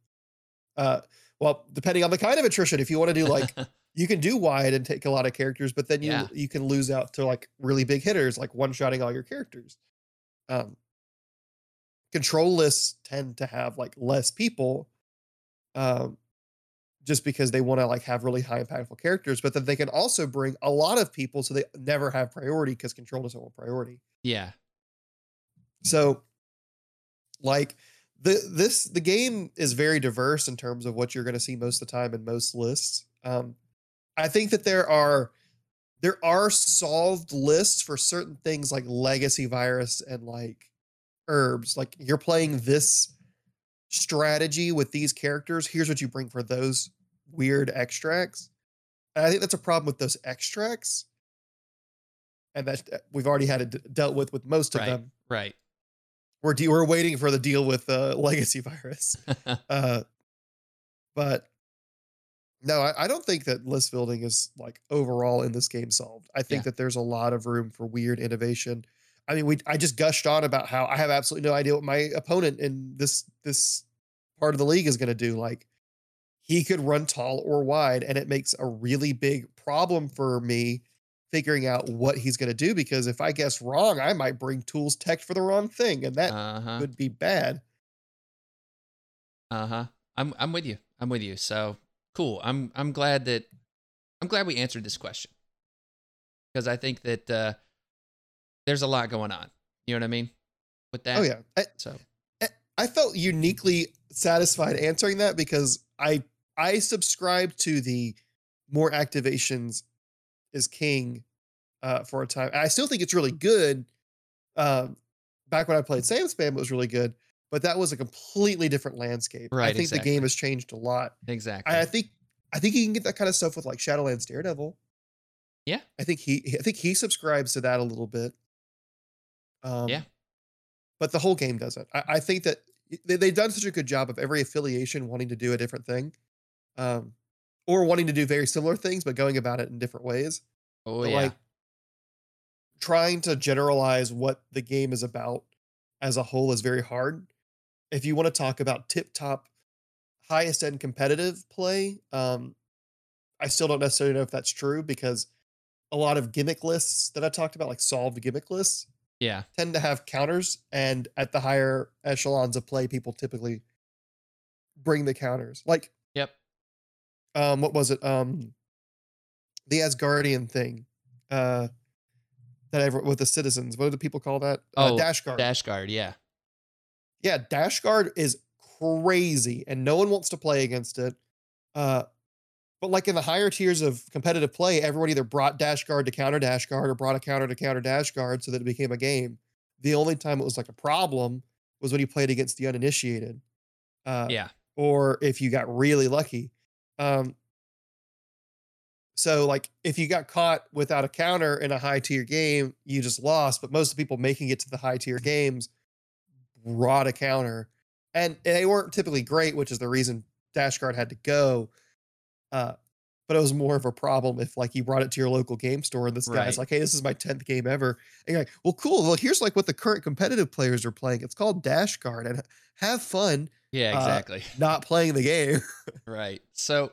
uh well depending on the kind of attrition if you want to do like you can do wide and take a lot of characters, but then you Yeah. you can lose out to like really big hitters, like one shotting all your characters. Um, control lists tend to have like less people, um, just because they want to like have really high impactful characters, but then they can also bring a lot of people, so they never have priority because control doesn't want priority. yeah. So, like the this the game is very diverse in terms of what you're going to see most of the time in most lists. Um, I think that there are there are solved lists for certain things like legacy virus and like herbs. Like you're playing this strategy with these characters. Here's what you bring for those weird extracts. And I think that's a problem with those extracts. And that we've already had it d- dealt with with most of Right. them Right. we're de- we're waiting for the deal with uh, legacy virus. Uh, but no, I, I don't think that list building is like overall in this game solved. I think Yeah. that there's a lot of room for weird innovation. I mean, we I just gushed on about how I have absolutely no idea what my opponent in this this part of the league is going to do. Like he could run tall or wide, and it makes a really big problem for me figuring out what he's going to do because if I guess wrong, I might bring tools tech for the wrong thing, and that uh-huh. would be bad. Uh-huh. I'm I'm with you. I'm with you. So cool. I'm I'm glad that I'm glad we answered this question. Because I think that uh there's a lot going on. You know what I mean? With that. Oh yeah, I, So I felt uniquely satisfied answering that because I I subscribe to the more activations is king uh, for a time. I still think it's really good. Um, back when I played Sam Spam, it was really good, but that was a completely different landscape. Right, I think the game has changed a lot. exactly. I, I think I think you can get that kind of stuff with like Shadowlands Daredevil. Yeah. I think he I think he subscribes to that a little bit. Um, Yeah. but the whole game doesn't. I, I think that they, they've done such a good job of every affiliation wanting to do a different thing, um, or wanting to do very similar things but going about it in different ways. oh But, yeah. Like trying to generalize what the game is about as a whole is very hard. If you want to talk about tip top, highest end competitive play, um, I still don't necessarily know if that's true because a lot of gimmick lists that I talked about, like solved gimmick lists, yeah. tend to have counters, and at the higher echelons of play, people typically bring the counters. Like, Yep. um, what was it? Um, the Asgardian thing, uh, that ever with the citizens. What do the people call that? Uh, Oh, Dash Guard. Dash guard, yeah. yeah, Dash Guard is crazy, and no one wants to play against it. Uh, but like in the higher tiers of competitive play, everyone either brought Dash Guard to counter Dash Guard or brought a counter to counter Dash Guard so that it became a game. The only time it was like a problem was when you played against the uninitiated. Uh, yeah. or if you got really lucky. Um, so like if you got caught without a counter in a high tier game, you just lost. But most of the people making it to the high tier games brought a counter, and they weren't typically great, which is the reason Dash Guard had to go. Uh, but it was more of a problem if like you brought it to your local game store and this guy's like, "Hey, this is my tenth game ever," and you're like, "Well, cool. Well, here's like what the current competitive players are playing. It's called Dash Guard, and have fun Yeah, Uh, exactly. not playing the game." Right. So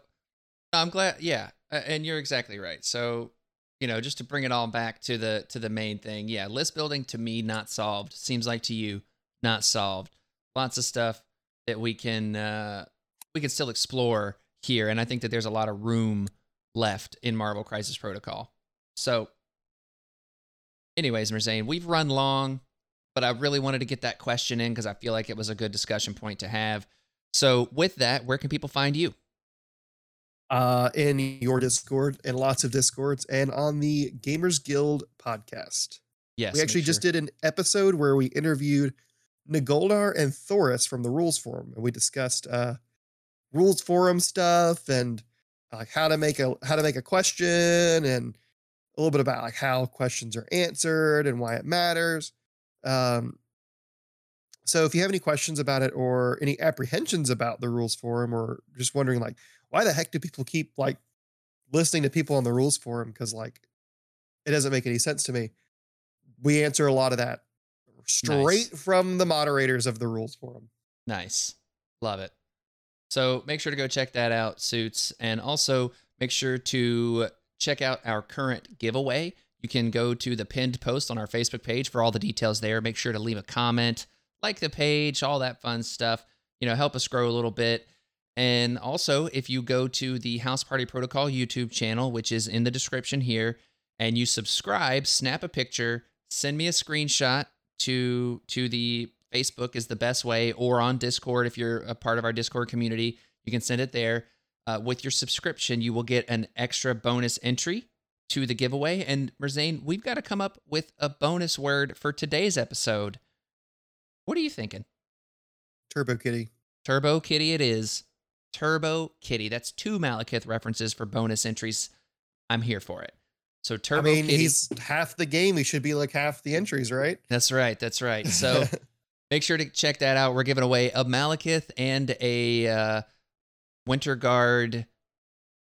I'm glad. Yeah, and you're exactly right. So you know, just to bring it all back to the to the main thing. Yeah, list building to me not solved. Seems like to you not solved. Lots of stuff that we can uh, we can still explore here, and I think that there's a lot of room left in Marvel Crisis Protocol. So, anyways, Merzane, we've run long, but I really wanted to get that question in because I feel like it was a good discussion point to have. So, with that, where can people find you? uh, in your Discord and lots of Discords and on the Gamers Guild podcast. Yes, we actually just did an episode where we interviewed Nagoldar and Thoris from the Rules Forum, and we discussed uh, Rules Forum stuff and like how to make a how to make a question and a little bit about like how questions are answered and why it matters. Um, so if you have any questions about it or any apprehensions about the Rules Forum or just wondering like why the heck do people keep like listening to people on the Rules Forum because like it doesn't make any sense to me we answer a lot of that straight from the moderators of the rules forum. Nice. Love it. So make sure to go check that out, Suits. And also make sure to check out our current giveaway. You can go to the pinned post on our Facebook page for all the details there. Make sure to leave a comment, like the page, all that fun stuff. You know, help us grow a little bit. And also, if you go to the House Party Protocol YouTube channel, which is in the description here, and you subscribe, snap a picture, send me a screenshot to to the Facebook is the best way, or on Discord if you're a part of our Discord community, you can send it there. Uh, with your subscription, you will get an extra bonus entry to the giveaway. And Merzane, we've got to come up with a bonus word for today's episode. What are you thinking? Turbo Kitty. Turbo Kitty it is. Turbo Kitty. That's two Malekith references for bonus entries. I'm here for it. So Turbo I mean, Kitty. he's half the game. He should be like half the entries, right? That's right. That's right. So make sure to check that out. We're giving away a Malekith and a uh, Winter Guard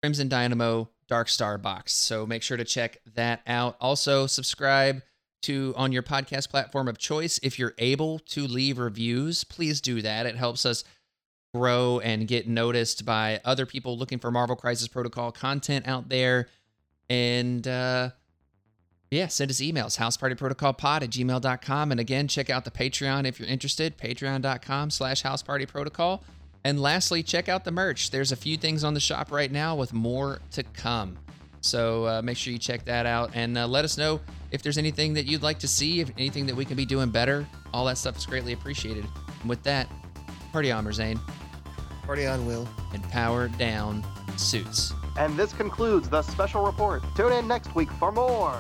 Crimson Dynamo Dark Star box. So make sure to check that out. Also, subscribe to on your podcast platform of choice. If you're able to leave reviews, please do that. It helps us grow and get noticed by other people looking for Marvel Crisis Protocol content out there. And uh, yeah, send us emails, housepartyprotocolpod at gmail.com. And again, check out the Patreon if you're interested, patreon.com slash housepartyprotocol. And lastly, check out the merch. There's a few things on the shop right now with more to come. So uh, make sure you check that out and uh, let us know if there's anything that you'd like to see, if anything that we can be doing better. All that stuff is greatly appreciated. And with that, party on, Zane, Party on, Will. and power down suits. And this concludes the special report. Tune in next week for more.